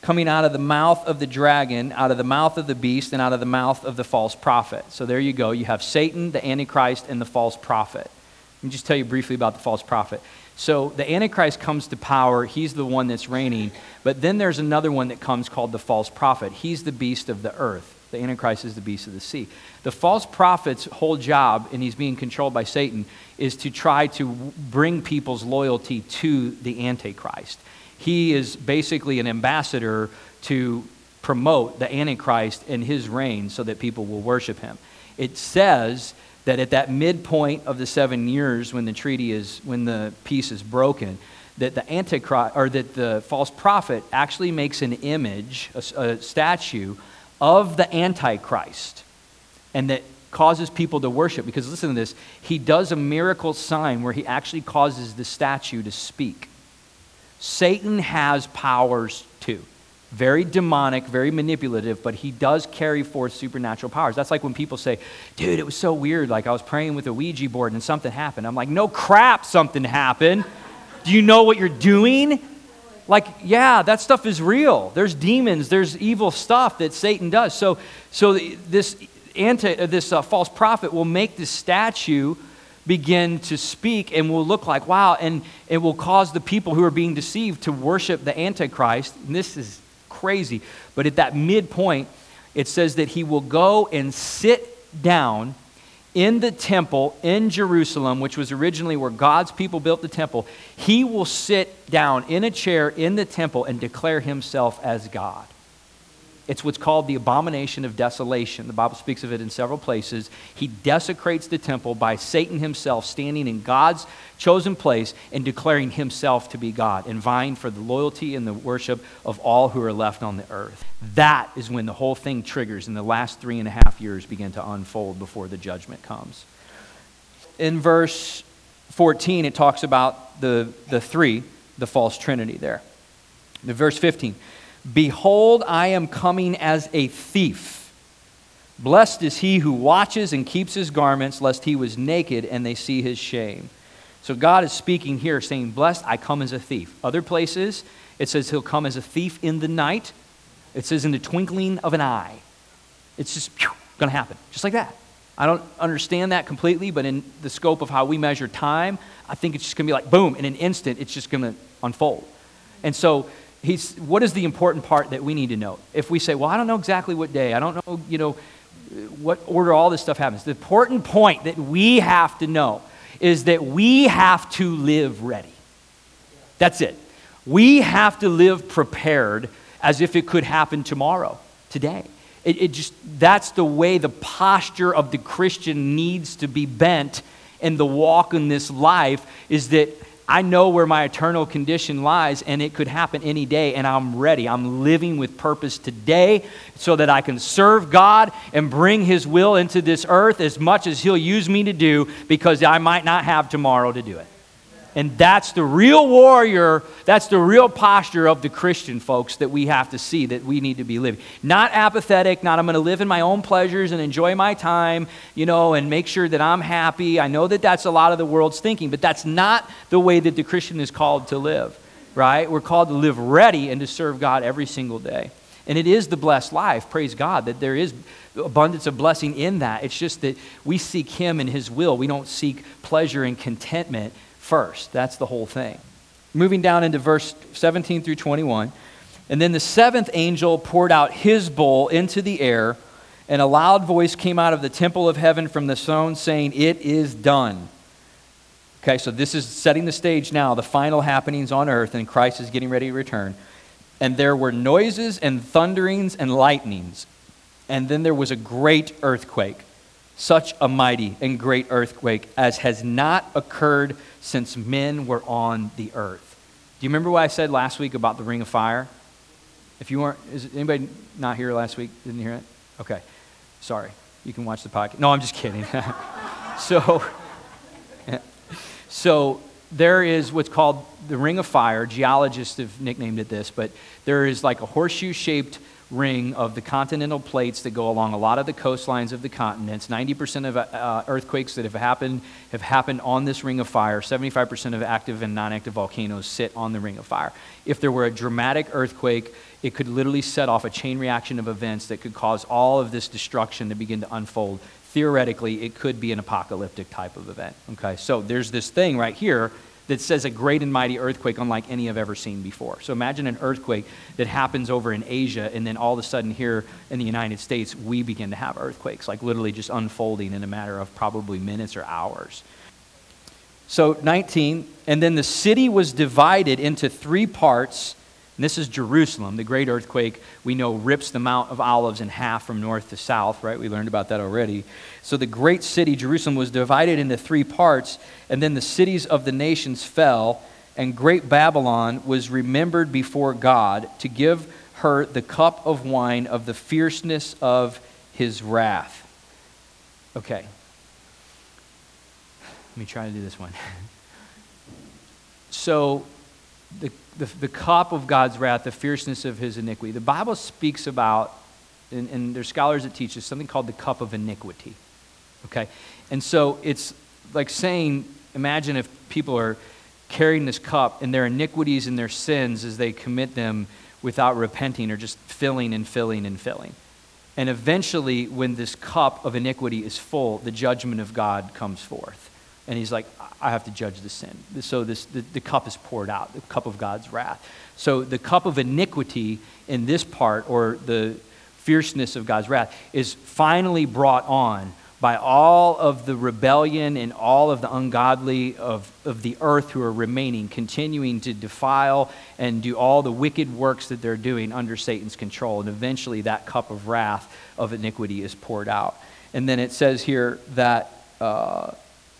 coming out of the mouth of the dragon, out of the mouth of the beast, and out of the mouth of the false prophet. So there you go. You have Satan, the Antichrist, and the false prophet. Let me just tell you briefly about the false prophet. So the Antichrist comes to power. He's the one that's reigning. But then there's another one that comes called the false prophet. He's the beast of the earth. The Antichrist is the beast of the sea. The false prophet's whole job, and he's being controlled by Satan, is to try to bring people's loyalty to the Antichrist. He is basically an ambassador to promote the Antichrist and his reign so that people will worship him. It says that at that midpoint of the seven years when the treaty is, when the peace is broken, that the Antichrist, or that the false prophet actually makes an image, a, a statue of the Antichrist, and that causes people to worship. Because listen to this, he does a miracle sign where he actually causes the statue to speak. Satan has powers too. Very demonic, very manipulative, but he does carry forth supernatural powers. That's like when people say, dude, it was so weird. Like I was praying with a Ouija board and something happened. I'm like, no crap, something happened. Do you know what you're doing? Like, yeah, that stuff is real. There's demons, there's evil stuff that Satan does. So, so this, anti, this uh, false prophet will make this statue begin to speak and will look like, wow, and it will cause the people who are being deceived to worship the Antichrist. And this is crazy. But at that midpoint, it says that he will go and sit down in the temple in Jerusalem, which was originally where God's people built the temple. He will sit down in a chair in the temple and declare himself as God. It's what's called the abomination of desolation. The Bible speaks of it in several places. He desecrates the temple by Satan himself standing in God's chosen place and declaring himself to be God and vying for the loyalty and the worship of all who are left on the earth. That is when the whole thing triggers and the last three and a half years begin to unfold before the judgment comes. In verse 14, it talks about the, the three, the false trinity there. The verse 15. Behold, I am coming as a thief. Blessed is he who watches and keeps his garments, lest he was naked and they see his shame. So God is speaking here, saying, Blessed, I come as a thief. Other places, it says he'll come as a thief in the night. It says in the twinkling of an eye. It's just going to happen, just like that. I don't understand that completely, but in the scope of how we measure time, I think it's just going to be like boom, in an instant, it's just going to unfold. And so he's, what is the important part that we need to know? If we say, well, I don't know exactly what day, I don't know, you know, what order all this stuff happens. The important point that we have to know is that we have to live ready. That's it. We have to live prepared as if it could happen tomorrow, today. It, it just, that's the way the posture of the Christian needs to be bent in the walk in this life is that I know where my eternal condition lies, and it could happen any day, and I'm ready. I'm living with purpose today so that I can serve God and bring His will into this earth as much as He'll use me to do because I might not have tomorrow to do it. And that's the real warrior, that's the real posture of the Christian, folks, that we have to see that we need to be living. Not apathetic, not I'm going to live in my own pleasures and enjoy my time, you know, and make sure that I'm happy. I know that that's a lot of the world's thinking, but that's not the way that the Christian is called to live, right? We're called to live ready and to serve God every single day. And it is the blessed life, praise God, that there is abundance of blessing in that. It's just that we seek Him and His will. We don't seek pleasure and contentment first. That's the whole thing. Moving down into verse 17 through 21. And then the seventh angel poured out his bowl into the air, and a loud voice came out of the temple of heaven from the throne saying, It is done. Okay, so this is setting the stage now, the final happenings on earth, and Christ is getting ready to return. And there were noises and thunderings and lightnings. And then there was a great earthquake, such a mighty and great earthquake as has not occurred since men were on the earth. Do you remember what I said last week about the ring of fire? If you weren't, is anybody not here last week? Didn't hear it? Okay. Sorry. You can watch the podcast. No, I'm just kidding. so, so there is what's called the ring of fire. Geologists have nicknamed it this, but there is like a horseshoe shaped ring of the continental plates that go along a lot of the coastlines of the continents. 90% of uh, earthquakes that have happened have happened on this ring of fire. 75% of active and non active volcanoes sit on the ring of fire. If there were a dramatic earthquake, it could literally set off a chain reaction of events that could cause all of this destruction to begin to unfold. Theoretically, it could be an apocalyptic type of event. Okay, so there's this thing right here that says a great and mighty earthquake unlike any I've ever seen before. So imagine an earthquake that happens over in Asia, and then all of a sudden here in the United States, we begin to have earthquakes, like literally just unfolding in a matter of probably minutes or hours. So, 19, and then the city was divided into three parts and this is Jerusalem. The great earthquake, we know, rips the Mount of Olives in half from north to south, right? We learned about that already. So the great city, Jerusalem, was divided into three parts, and then the cities of the nations fell, and great Babylon was remembered before God to give her the cup of wine of the fierceness of his wrath. Okay. Let me try to do this one. so the the, the cup of God's wrath, the fierceness of his iniquity. The Bible speaks about, and, and there's scholars that teach us, something called the cup of iniquity. Okay? And so it's like saying, imagine if people are carrying this cup and their iniquities and their sins as they commit them without repenting are just filling and filling and filling. And eventually, when this cup of iniquity is full, the judgment of God comes forth. And he's like, I have to judge the sin. So this, the, the cup is poured out, the cup of God's wrath. So the cup of iniquity in this part, or the fierceness of God's wrath, is finally brought on by all of the rebellion and all of the ungodly of, of the earth who are remaining, continuing to defile and do all the wicked works that they're doing under Satan's control. And eventually that cup of wrath of iniquity is poured out. And then it says here that. Uh,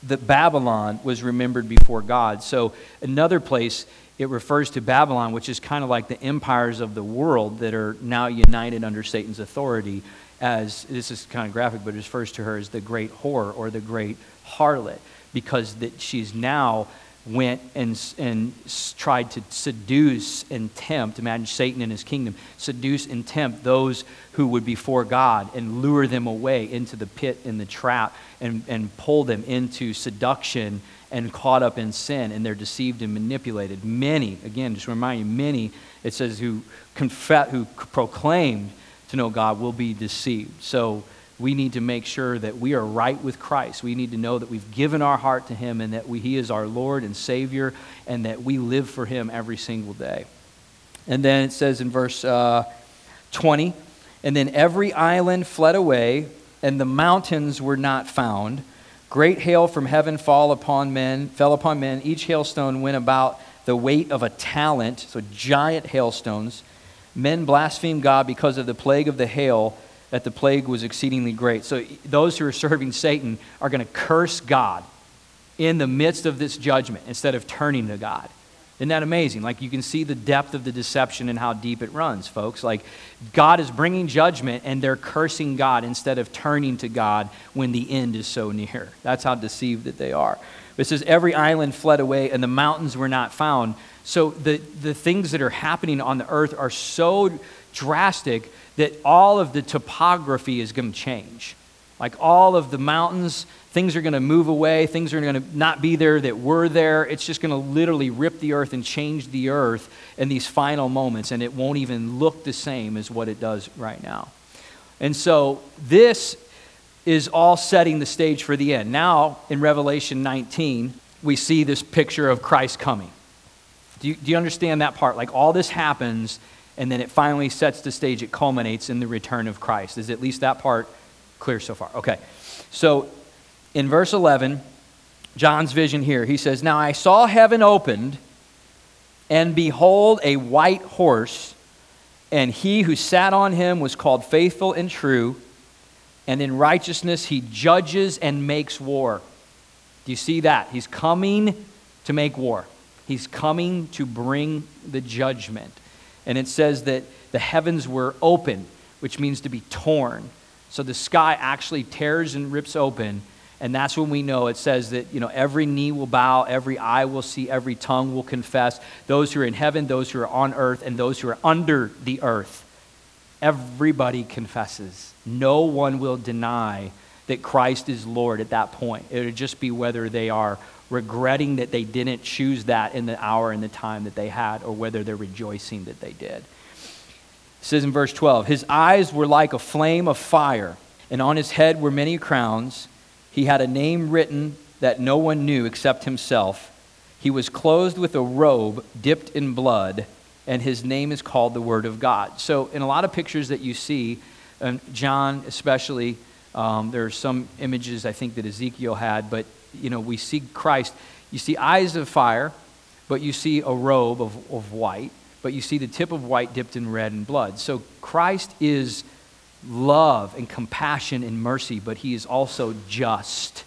that Babylon was remembered before God. So, another place it refers to Babylon, which is kind of like the empires of the world that are now united under Satan's authority, as this is kind of graphic, but it refers to her as the great whore or the great harlot, because that she's now went and, and tried to seduce and tempt, imagine Satan in his kingdom, seduce and tempt those who would be for God and lure them away into the pit and the trap and, and pull them into seduction and caught up in sin and they're deceived and manipulated. Many, again, just remind you, many, it says, who, confess, who proclaimed to know God will be deceived. So, we need to make sure that we are right with Christ. We need to know that we've given our heart to Him and that we, He is our Lord and Savior and that we live for Him every single day. And then it says in verse uh, 20, and then every island fled away, and the mountains were not found. Great hail from heaven fall upon men, fell upon men. Each hailstone went about the weight of a talent, so giant hailstones. Men blasphemed God because of the plague of the hail that the plague was exceedingly great. So those who are serving Satan are going to curse God in the midst of this judgment instead of turning to God. Isn't that amazing? Like you can see the depth of the deception and how deep it runs, folks. Like God is bringing judgment and they're cursing God instead of turning to God when the end is so near. That's how deceived that they are. It says, Every island fled away and the mountains were not found. So the, the things that are happening on the earth are so drastic that all of the topography is going to change. Like all of the mountains, things are going to move away, things are going to not be there that were there. It's just going to literally rip the earth and change the earth in these final moments, and it won't even look the same as what it does right now. And so this is all setting the stage for the end. Now, in Revelation 19, we see this picture of Christ coming. Do you, do you understand that part? Like all this happens, and then it finally sets the stage, it culminates in the return of Christ. Is at least that part clear so far? Okay. So in verse 11, John's vision here, he says, Now I saw heaven opened, and behold, a white horse, and he who sat on him was called faithful and true, and in righteousness he judges and makes war. Do you see that? He's coming to make war. He's coming to bring the judgment. And it says that the heavens were open, which means to be torn. So the sky actually tears and rips open. And that's when we know it says that, you know, every knee will bow, every eye will see, every tongue will confess. Those who are in heaven, those who are on earth, and those who are under the earth. Everybody confesses. No one will deny that Christ is Lord at that point. It would just be whether they are regretting that they didn't choose that in the hour and the time that they had, or whether they're rejoicing that they did. It says in verse 12, His eyes were like a flame of fire, and on his head were many crowns. He had a name written that no one knew except himself. He was clothed with a robe dipped in blood, and his name is called the Word of God. So, in a lot of pictures that you see, John especially, um, there are some images I think that Ezekiel had, but you know, we see Christ. You see eyes of fire, but you see a robe of, of white, but you see the tip of white dipped in red and blood. So Christ is love and compassion and mercy, but he is also just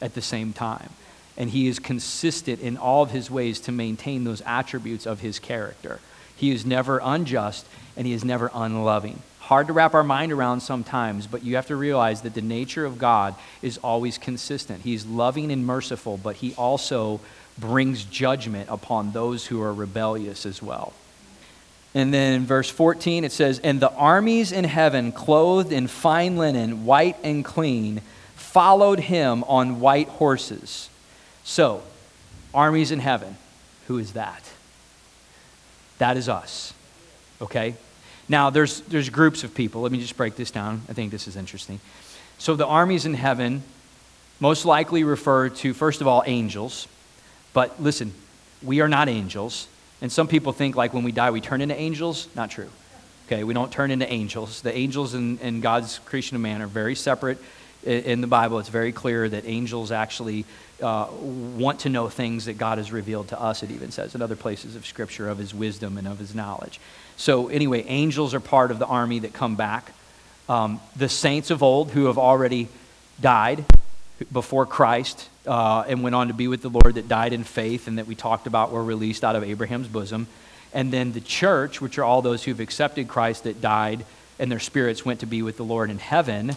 at the same time. And he is consistent in all of his ways to maintain those attributes of his character. He is never unjust and he is never unloving hard to wrap our mind around sometimes, but you have to realize that the nature of God is always consistent. He's loving and merciful, but He also brings judgment upon those who are rebellious as well. And then in verse 14 it says, And the armies in heaven, clothed in fine linen, white and clean, followed him on white horses. So, armies in heaven, who is that? That is us. Okay? Now, there's, there's groups of people. Let me just break this down. I think this is interesting. So, the armies in heaven most likely refer to, first of all, angels. But listen, we are not angels. And some people think, like, when we die, we turn into angels. Not true. Okay, we don't turn into angels. The angels in, in God's creation of man are very separate. In the Bible, it's very clear that angels actually uh, want to know things that God has revealed to us, it even says in other places of Scripture, of his wisdom and of his knowledge. So, anyway, angels are part of the army that come back. Um, the saints of old who have already died before Christ uh, and went on to be with the Lord, that died in faith and that we talked about were released out of Abraham's bosom. And then the church, which are all those who've accepted Christ that died and their spirits went to be with the Lord in heaven.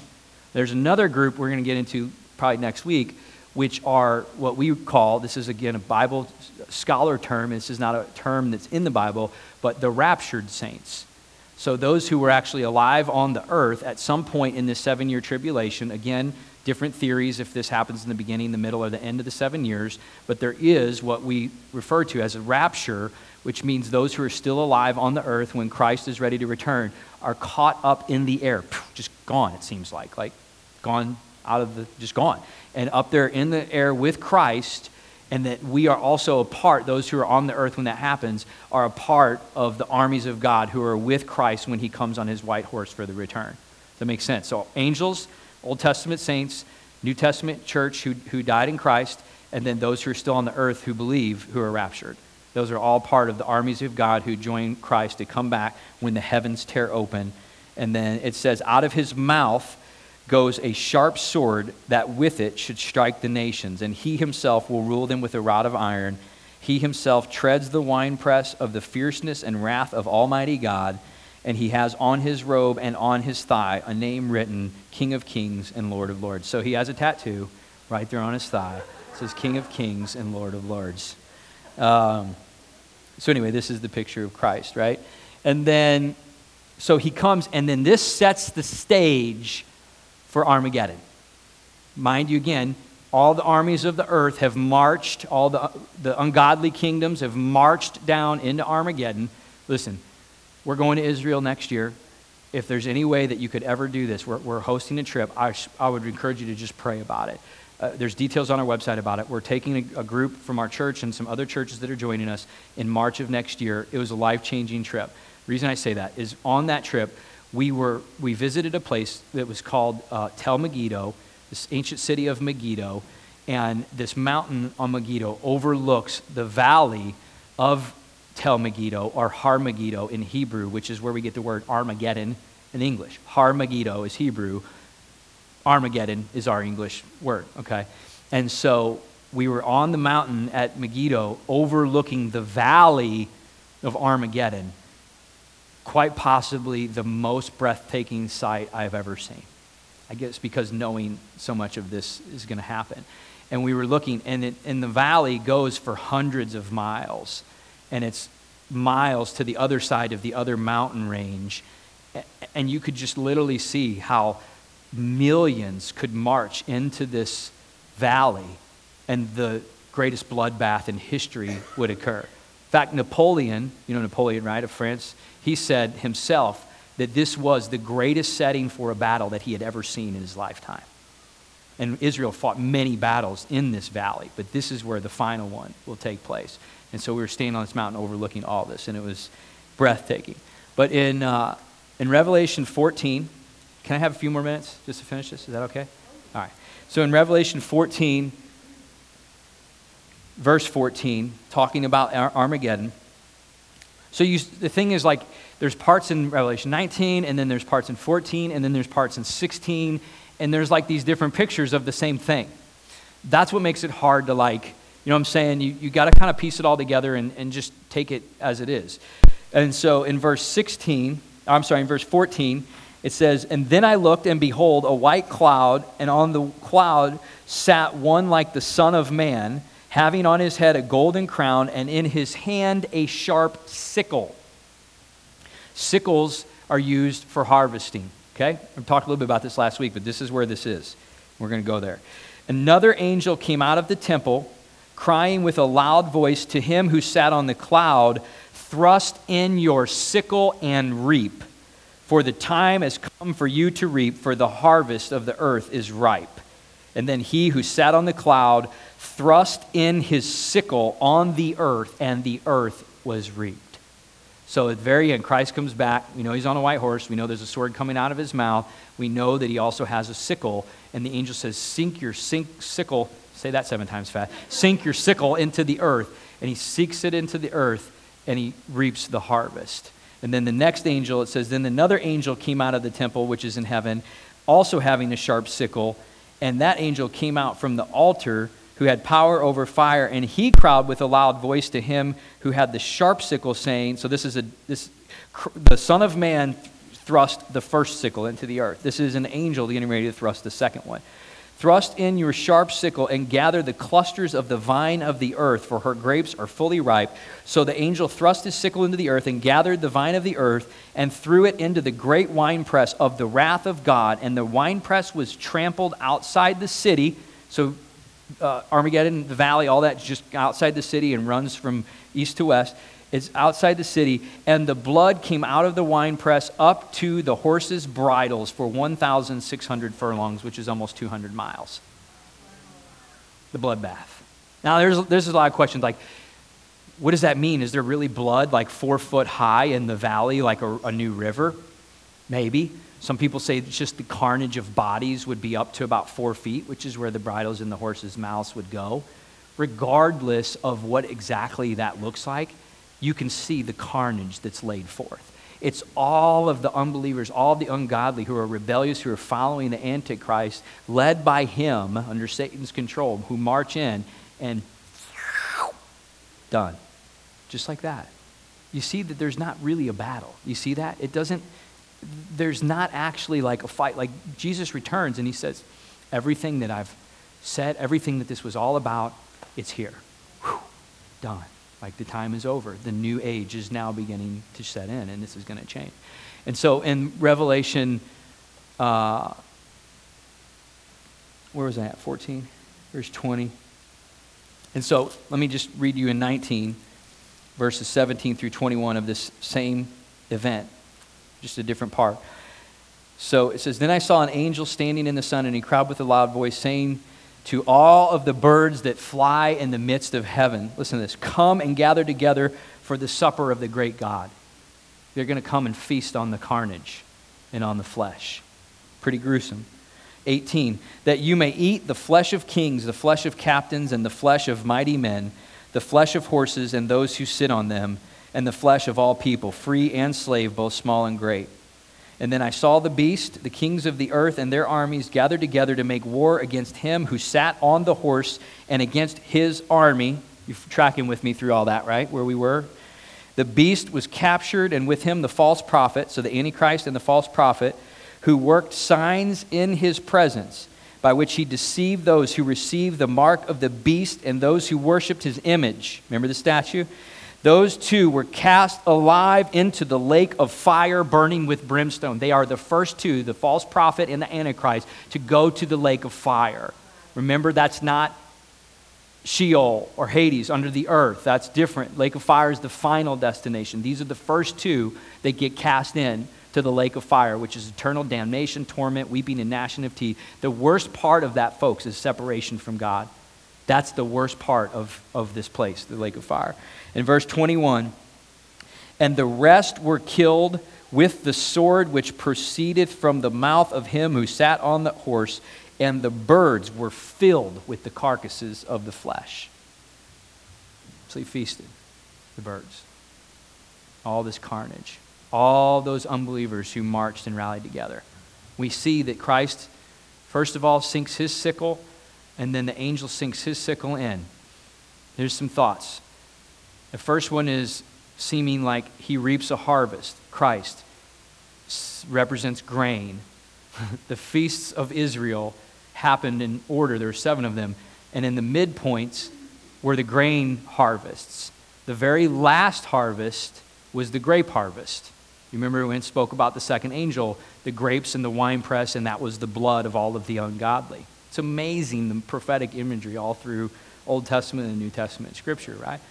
There's another group we're going to get into probably next week, which are what we call this is again a Bible scholar term. This is not a term that's in the Bible, but the raptured saints. So, those who were actually alive on the earth at some point in this seven year tribulation, again, different theories if this happens in the beginning, the middle, or the end of the seven years, but there is what we refer to as a rapture, which means those who are still alive on the earth when Christ is ready to return are caught up in the air, just gone, it seems like, like gone out of the, just gone. And up there in the air with Christ and that we are also a part, those who are on the earth when that happens, are a part of the armies of God who are with Christ when he comes on his white horse for the return. That make sense? So, angels, Old Testament saints, New Testament church who, who died in Christ, and then those who are still on the earth who believe who are raptured. Those are all part of the armies of God who join Christ to come back when the heavens tear open. And then it says, out of his mouth, goes a sharp sword that with it should strike the nations, and he himself will rule them with a rod of iron. He himself treads the winepress of the fierceness and wrath of Almighty God, and he has on his robe and on his thigh a name written King of Kings and Lord of Lords. So he has a tattoo right there on his thigh. It says King of Kings and Lord of Lords. Um, so, anyway, this is the picture of Christ, right? And then, so he comes, and then this sets the stage for Armageddon. Mind you, again, all the armies of the earth have marched, all the, the ungodly kingdoms have marched down into Armageddon. Listen, we're going to Israel next year. If there's any way that you could ever do this, we're, we're hosting a trip. I, I would encourage you to just pray about it. Uh, there's details on our website about it. We're taking a, a, group from our church and some other churches that are joining us in March of next year. It was a life changing trip. The reason I say that is on that trip, we, were, we visited a place that was called uh, Tel Megiddo, this ancient city of Megiddo, and this mountain on Megiddo overlooks the valley of Tel Megiddo, or Har Megiddo in Hebrew, which is where we get the word Armageddon in English. Har Megiddo is Hebrew. Armageddon is our English word, okay? And so we were on the mountain at Megiddo overlooking the valley of Armageddon quite possibly the most breathtaking sight I've ever seen. I guess because knowing so much of this is going to happen. And we were looking, and, it, and the valley goes for hundreds of miles, and it's miles to the other side of the other mountain range. And you could just literally see how millions could march into this valley, and the greatest bloodbath in history would occur. In fact, Napoleon, you know Napoleon, right, of France, he said himself that this was the greatest setting for a battle that he had ever seen in his lifetime. And Israel fought many battles in this valley, but this is where the final one will take place. And so we were standing on this mountain overlooking all this, and it was breathtaking. But in, uh, in Revelation 14, can I have a few more minutes just to finish this? Is that okay? All right. So in Revelation 14, verse 14, talking about Armageddon, so you, the thing is, like, there's parts in Revelation 19, and then there's parts in 14, and then there's parts in 16, and there's like these different pictures of the same thing. That's what makes it hard to, like, you know what I'm saying? You, you got to kind of piece it all together and, and just take it as it is. And so in verse 16, I'm sorry, in verse 14, it says, And then I looked, and behold, a white cloud, and on the cloud sat one like the Son of Man having on his head a golden crown, and in his hand a sharp sickle. Sickles are used for harvesting. Okay? I talked a little bit about this last week, but this is where this is. We're going to go there. Another angel came out of the temple, crying with a loud voice to him who sat on the cloud Thrust in your sickle and reap, for the time has come for you to reap, for the harvest of the earth is ripe. And then he who sat on the cloud thrust in his sickle on the earth, and the earth was reaped. So at the very end, Christ comes back. We know he's on a white horse. We know there's a sword coming out of his mouth. We know that he also has a sickle. And the angel says, Sink your sink, sickle, say that seven times fast, sink your sickle into the earth. And he sinks it into the earth, and he reaps the harvest. And then the next angel, it says, Then another angel came out of the temple, which is in heaven, also having a sharp sickle. And that angel came out from the altar who had power over fire, and he cried with a loud voice to him who had the sharp sickle, saying, So this is a this the Son of Man thrust the first sickle into the earth. This is an angel getting ready to thrust the second one. Thrust in your sharp sickle and gather the clusters of the vine of the earth, for her grapes are fully ripe. So the angel thrust his sickle into the earth and gathered the vine of the earth and threw it into the great winepress of the wrath of God. And the winepress was trampled outside the city. So uh, Armageddon, the valley, all that just outside the city and runs from east to west. It's outside the city, and the blood came out of the winepress up to the horses' bridles for 1,600 furlongs, which is almost 200 miles. The bloodbath. Now, there's, there's a lot of questions like, what does that mean? Is there really blood like four foot high in the valley, like a, a new river? Maybe. Some people say it's just the carnage of bodies would be up to about four feet, which is where the bridles in the horses' mouths would go. Regardless of what exactly that looks like, you can see the carnage that's laid forth. It's all of the unbelievers, all the ungodly who are rebellious, who are following the Antichrist, led by him under Satan's control, who march in and done. Just like that. You see that there's not really a battle. You see that? It doesn't, there's not actually like a fight. Like Jesus returns and he says, Everything that I've said, everything that this was all about, it's here. Whew, done. Like the time is over. The new age is now beginning to set in, and this is going to change. And so in Revelation, uh, where was I at? 14? Verse 20. And so let me just read you in 19, verses 17 through 21 of this same event, just a different part. So it says, Then I saw an angel standing in the sun, and he cried with a loud voice, saying, to all of the birds that fly in the midst of heaven. Listen to this come and gather together for the supper of the great God. They're going to come and feast on the carnage and on the flesh. Pretty gruesome. 18 that you may eat the flesh of kings, the flesh of captains, and the flesh of mighty men, the flesh of horses and those who sit on them, and the flesh of all people, free and slave, both small and great. And then I saw the beast, the kings of the earth, and their armies gathered together to make war against him who sat on the horse and against his army. You're tracking with me through all that, right? Where we were? The beast was captured, and with him the false prophet, so the Antichrist and the false prophet, who worked signs in his presence, by which he deceived those who received the mark of the beast and those who worshiped his image. Remember the statue? Those two were cast alive into the lake of fire burning with brimstone. They are the first two, the false prophet and the Antichrist, to go to the lake of fire. Remember, that's not Sheol or Hades under the earth. That's different. Lake of fire is the final destination. These are the first two that get cast in to the lake of fire, which is eternal damnation, torment, weeping, and gnashing of teeth. The worst part of that, folks, is separation from God. That's the worst part of, of this place, the lake of fire. In verse 21, and the rest were killed with the sword which proceedeth from the mouth of him who sat on the horse, and the birds were filled with the carcasses of the flesh. So he feasted the birds. All this carnage, all those unbelievers who marched and rallied together. We see that Christ, first of all, sinks his sickle, and then the angel sinks his sickle in. Here's some thoughts. The first one is seeming like he reaps a harvest. Christ represents grain. the feasts of Israel happened in order. There were seven of them. And in the midpoints were the grain harvests. The very last harvest was the grape harvest. You remember when it spoke about the second angel, the grapes and the winepress, and that was the blood of all of the ungodly. It's amazing the prophetic imagery all through Old Testament and New Testament scripture, right?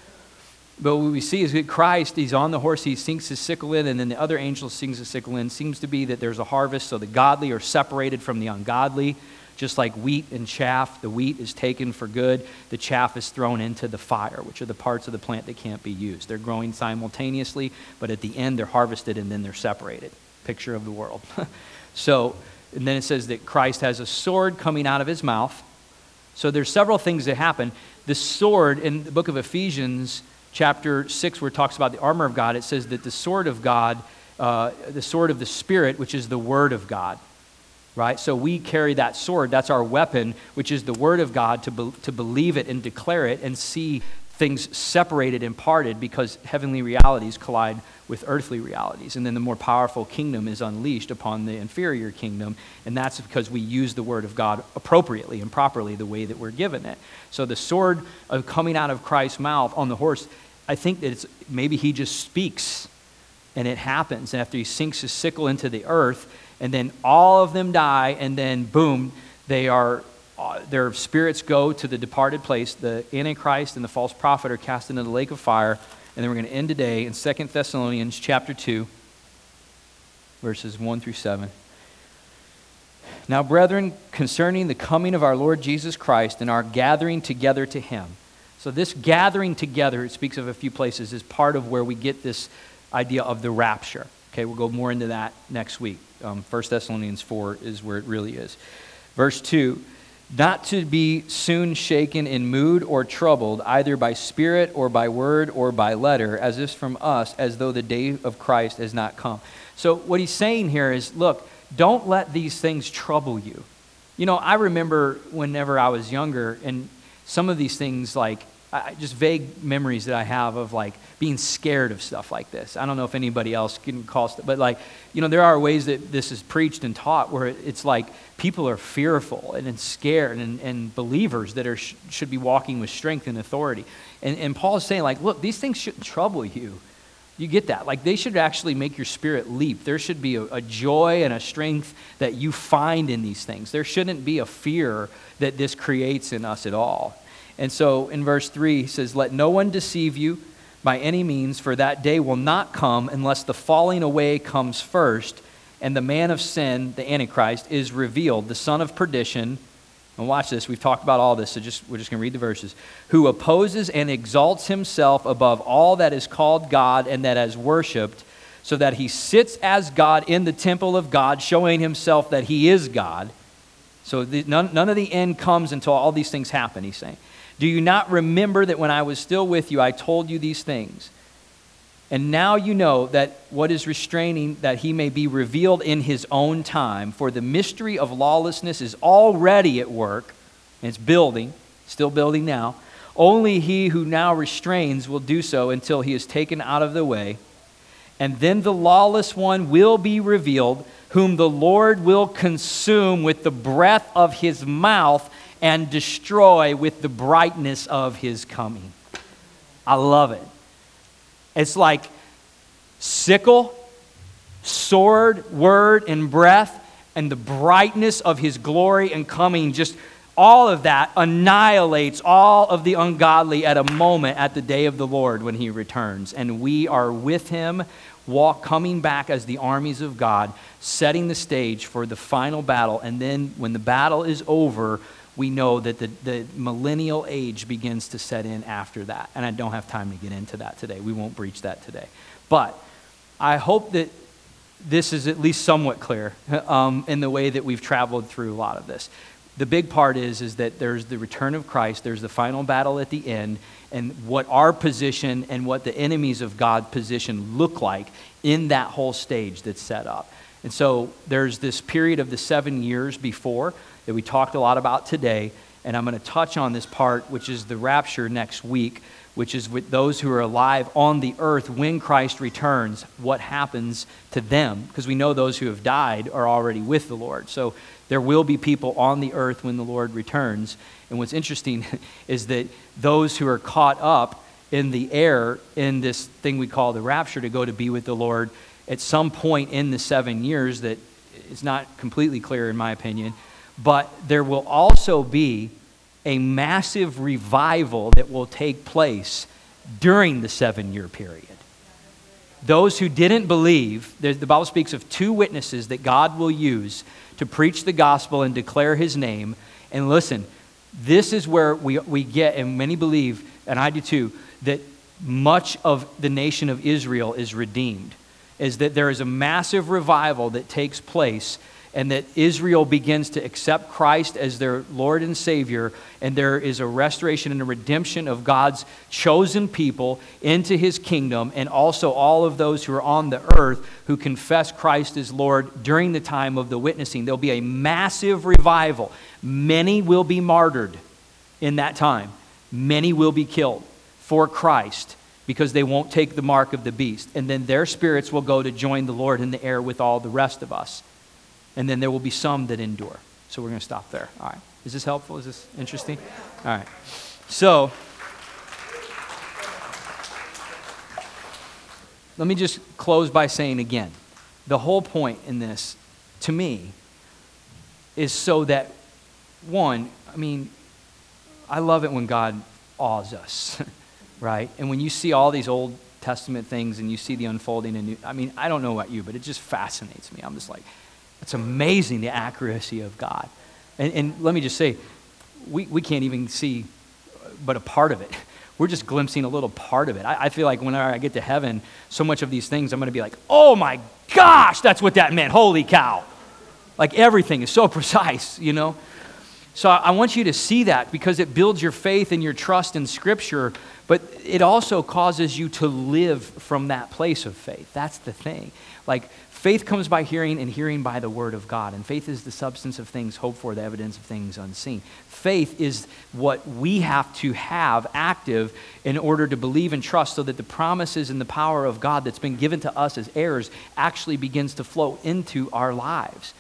But what we see is that Christ, he's on the horse, he sinks his sickle in, and then the other angel sings his sickle in. Seems to be that there's a harvest, so the godly are separated from the ungodly. Just like wheat and chaff, the wheat is taken for good, the chaff is thrown into the fire, which are the parts of the plant that can't be used. They're growing simultaneously, but at the end they're harvested and then they're separated. Picture of the world. so, and then it says that Christ has a sword coming out of his mouth. So there's several things that happen. The sword in the book of Ephesians chapter 6, where it talks about the armor of God, it says that the sword of God, uh, the sword of the Spirit, which is the word of God, right? So we carry that sword. That's our weapon, which is the word of God, to, be, to believe it and declare it and see things separated and parted because heavenly realities collide with earthly realities. And then the more powerful kingdom is unleashed upon the inferior kingdom. And that's because we use the word of God appropriately and properly the way that we're given it. So the sword of coming out of Christ's mouth on the horse, I think that it's maybe he just speaks and it happens And after he sinks his sickle into the earth. And then all of them die, and then boom, they are their spirits go to the departed place. The Antichrist and the false prophet are cast into the lake of fire. And then we're going to end today in 2 Thessalonians chapter 2, verses 1 through 7. Now, brethren, concerning the coming of our Lord Jesus Christ and our gathering together to him. So, this gathering together, it speaks of a few places, is part of where we get this idea of the rapture. Okay, we'll go more into that next week. Um, 1 Thessalonians 4 is where it really is. Verse 2 not to be soon shaken in mood or troubled, either by spirit or by word or by letter, as if from us, as though the day of Christ has not come. So, what he's saying here is look, don't let these things trouble you. You know, I remember whenever I was younger, and some of these things, like, I, just vague memories that I have of like being scared of stuff like this. I don't know if anybody else can call stuff, but like, you know, there are ways that this is preached and taught where it's like people are fearful and scared and, and believers that are, should be walking with strength and authority. And, and Paul is saying, like, look, these things shouldn't trouble you. You get that? Like, they should actually make your spirit leap. There should be a, a joy and a strength that you find in these things. There shouldn't be a fear that this creates in us at all. And so in verse 3, he says, Let no one deceive you by any means, for that day will not come unless the falling away comes first, and the man of sin, the Antichrist, is revealed, the son of perdition. And watch this, we've talked about all this, so just, we're just going to read the verses. Who opposes and exalts himself above all that is called God and that is worshiped, so that he sits as God in the temple of God, showing himself that he is God. So the, none, none of the end comes until all these things happen, he's saying. Do you not remember that when I was still with you, I told you these things? And now you know that what is restraining, that he may be revealed in his own time. For the mystery of lawlessness is already at work, and it's building, still building now. Only he who now restrains will do so until he is taken out of the way. And then the lawless one will be revealed, whom the Lord will consume with the breath of his mouth and destroy with the brightness of his coming. I love it. It's like sickle, sword, word, and breath, and the brightness of his glory and coming just all of that annihilates all of the ungodly at a moment at the day of the Lord when he returns. And we are with him, walk, coming back as the armies of God, setting the stage for the final battle. And then when the battle is over, we know that the, the millennial age begins to set in after that. And I don't have time to get into that today. We won't breach that today. But I hope that this is at least somewhat clear um, in the way that we've traveled through a lot of this. The big part is, is that there's the return of Christ, there's the final battle at the end, and what our position and what the enemies of God position look like in that whole stage that's set up. And so there's this period of the seven years before that we talked a lot about today. And I'm going to touch on this part, which is the rapture next week, which is with those who are alive on the earth when Christ returns, what happens to them. Because we know those who have died are already with the Lord. So there will be people on the earth when the Lord returns. And what's interesting is that those who are caught up in the air in this thing we call the rapture to go to be with the Lord at some point in the seven years that is not completely clear in my opinion but there will also be a massive revival that will take place during the seven year period. Those who didn't believe, the Bible speaks of two witnesses that God will use to preach the gospel and declare his name. And listen, this is where we, we get, and many believe, and I do too, that much of the nation of Israel is redeemed. Is that there is a massive revival that takes place and that Israel begins to accept Christ as their Lord and Savior, and there is a restoration and a redemption of God's chosen people into his kingdom, and also all of those who are on the earth who confess Christ as Lord during the time of the witnessing. There'll be a massive revival. Many will be martyred in that time, many will be killed for Christ. Because they won't take the mark of the beast. And then their spirits will go to join the Lord in the air with all the rest of us and then there will be some that endure. So we're going to stop there. All right. Is this helpful? Is this interesting? All right. So, let me just close by saying again the whole point in this, to me, is so that, one, I mean, I love it when God awes us, right? And when you see all these Old Testament things and you see the unfolding, and I mean, I don't know about you, but it just fascinates me. I'm just like, it's amazing the accuracy of God. And, and let me just say, we, we can't even see but a part of it. We're just glimpsing a little part of it. I, I feel like whenever I get to heaven, so much of these things, I'm going to be like, oh my gosh, that's what that meant. Holy cow. Like everything is so precise, you know? So I want you to see that because it builds your faith and your trust in Scripture, but it also causes you to live from that place of faith. That's the thing. Like, faith comes by hearing, and hearing by the Word of God. And faith is the substance of things hoped for, the evidence of things unseen. Faith is what we have to have active in order to believe and trust so that the promises and the power of God that's been given to us as heirs actually begins to flow into our lives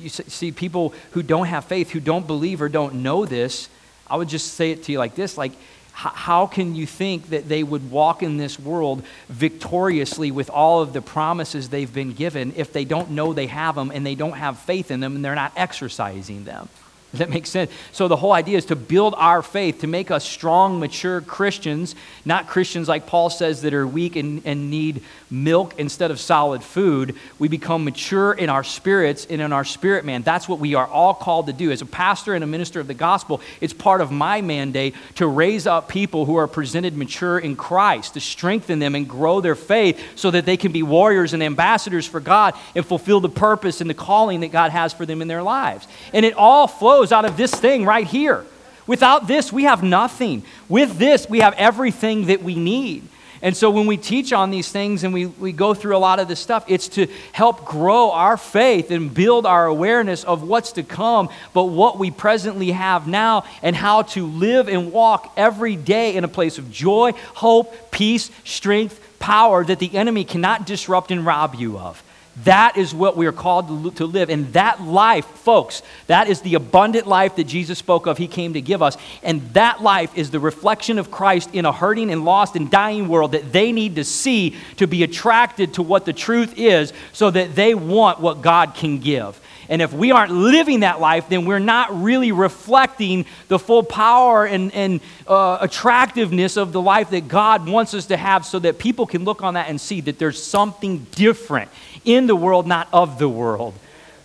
you see people who don't have faith, who don't believe or don't know this, I would just say it to you like this like, how can you think that they would walk in this world victoriously with all of the promises they've been given if they don't know they have them and they don't have faith in them and they're not exercising them? Does that make sense? So, the whole idea is to build our faith, to make us strong, mature Christians, not Christians like Paul says that are weak and, and need milk instead of solid food. We become mature in our spirits and in our spirit man. That's what we are all called to do. As a pastor and a minister of the gospel, it's part of my mandate to raise up people who are presented mature in Christ, to strengthen them and grow their faith so that they can be warriors and ambassadors for God and fulfill the purpose and the calling that God has for them in their lives. And it all flows out of this thing right here. Without this, we have nothing. With this, we have everything that we need. And so when we teach on these things and we, we go through a lot of this stuff, it's to help grow our faith and build our awareness of what's to come, but what we presently have now, and how to live and walk every day in a place of joy, hope, peace, strength, power that the enemy cannot disrupt and rob you of. That is what we are called to live. And that life, folks, that is the abundant life that Jesus spoke of, He came to give us. And that life is the reflection of Christ in a hurting and lost and dying world that they need to see to be attracted to what the truth is so that they want what God can give. And if we aren't living that life, then we're not really reflecting the full power and, and uh, attractiveness of the life that God wants us to have so that people can look on that and see that there's something different in the world, not of the world.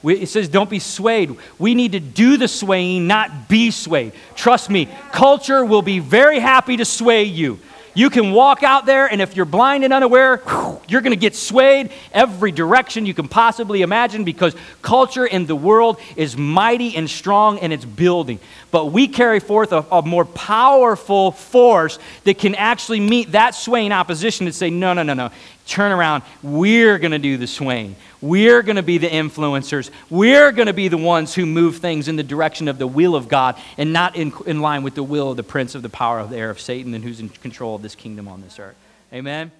We, it says, don't be swayed. We need to do the swaying, not be swayed. Trust me, culture will be very happy to sway you. You can walk out there, and if you're blind and unaware, you're going to get swayed every direction you can possibly imagine because culture in the world is mighty and strong and it's building. But we carry forth a, a more powerful force that can actually meet that swaying opposition and say, no, no, no, no turn around. We're going to do the swaying. We're going to be the influencers. We're going to be the ones who move things in the direction of the will of God and not in, in line with the will of the prince of the power of the air of Satan and who's in control of this kingdom on this earth. Amen.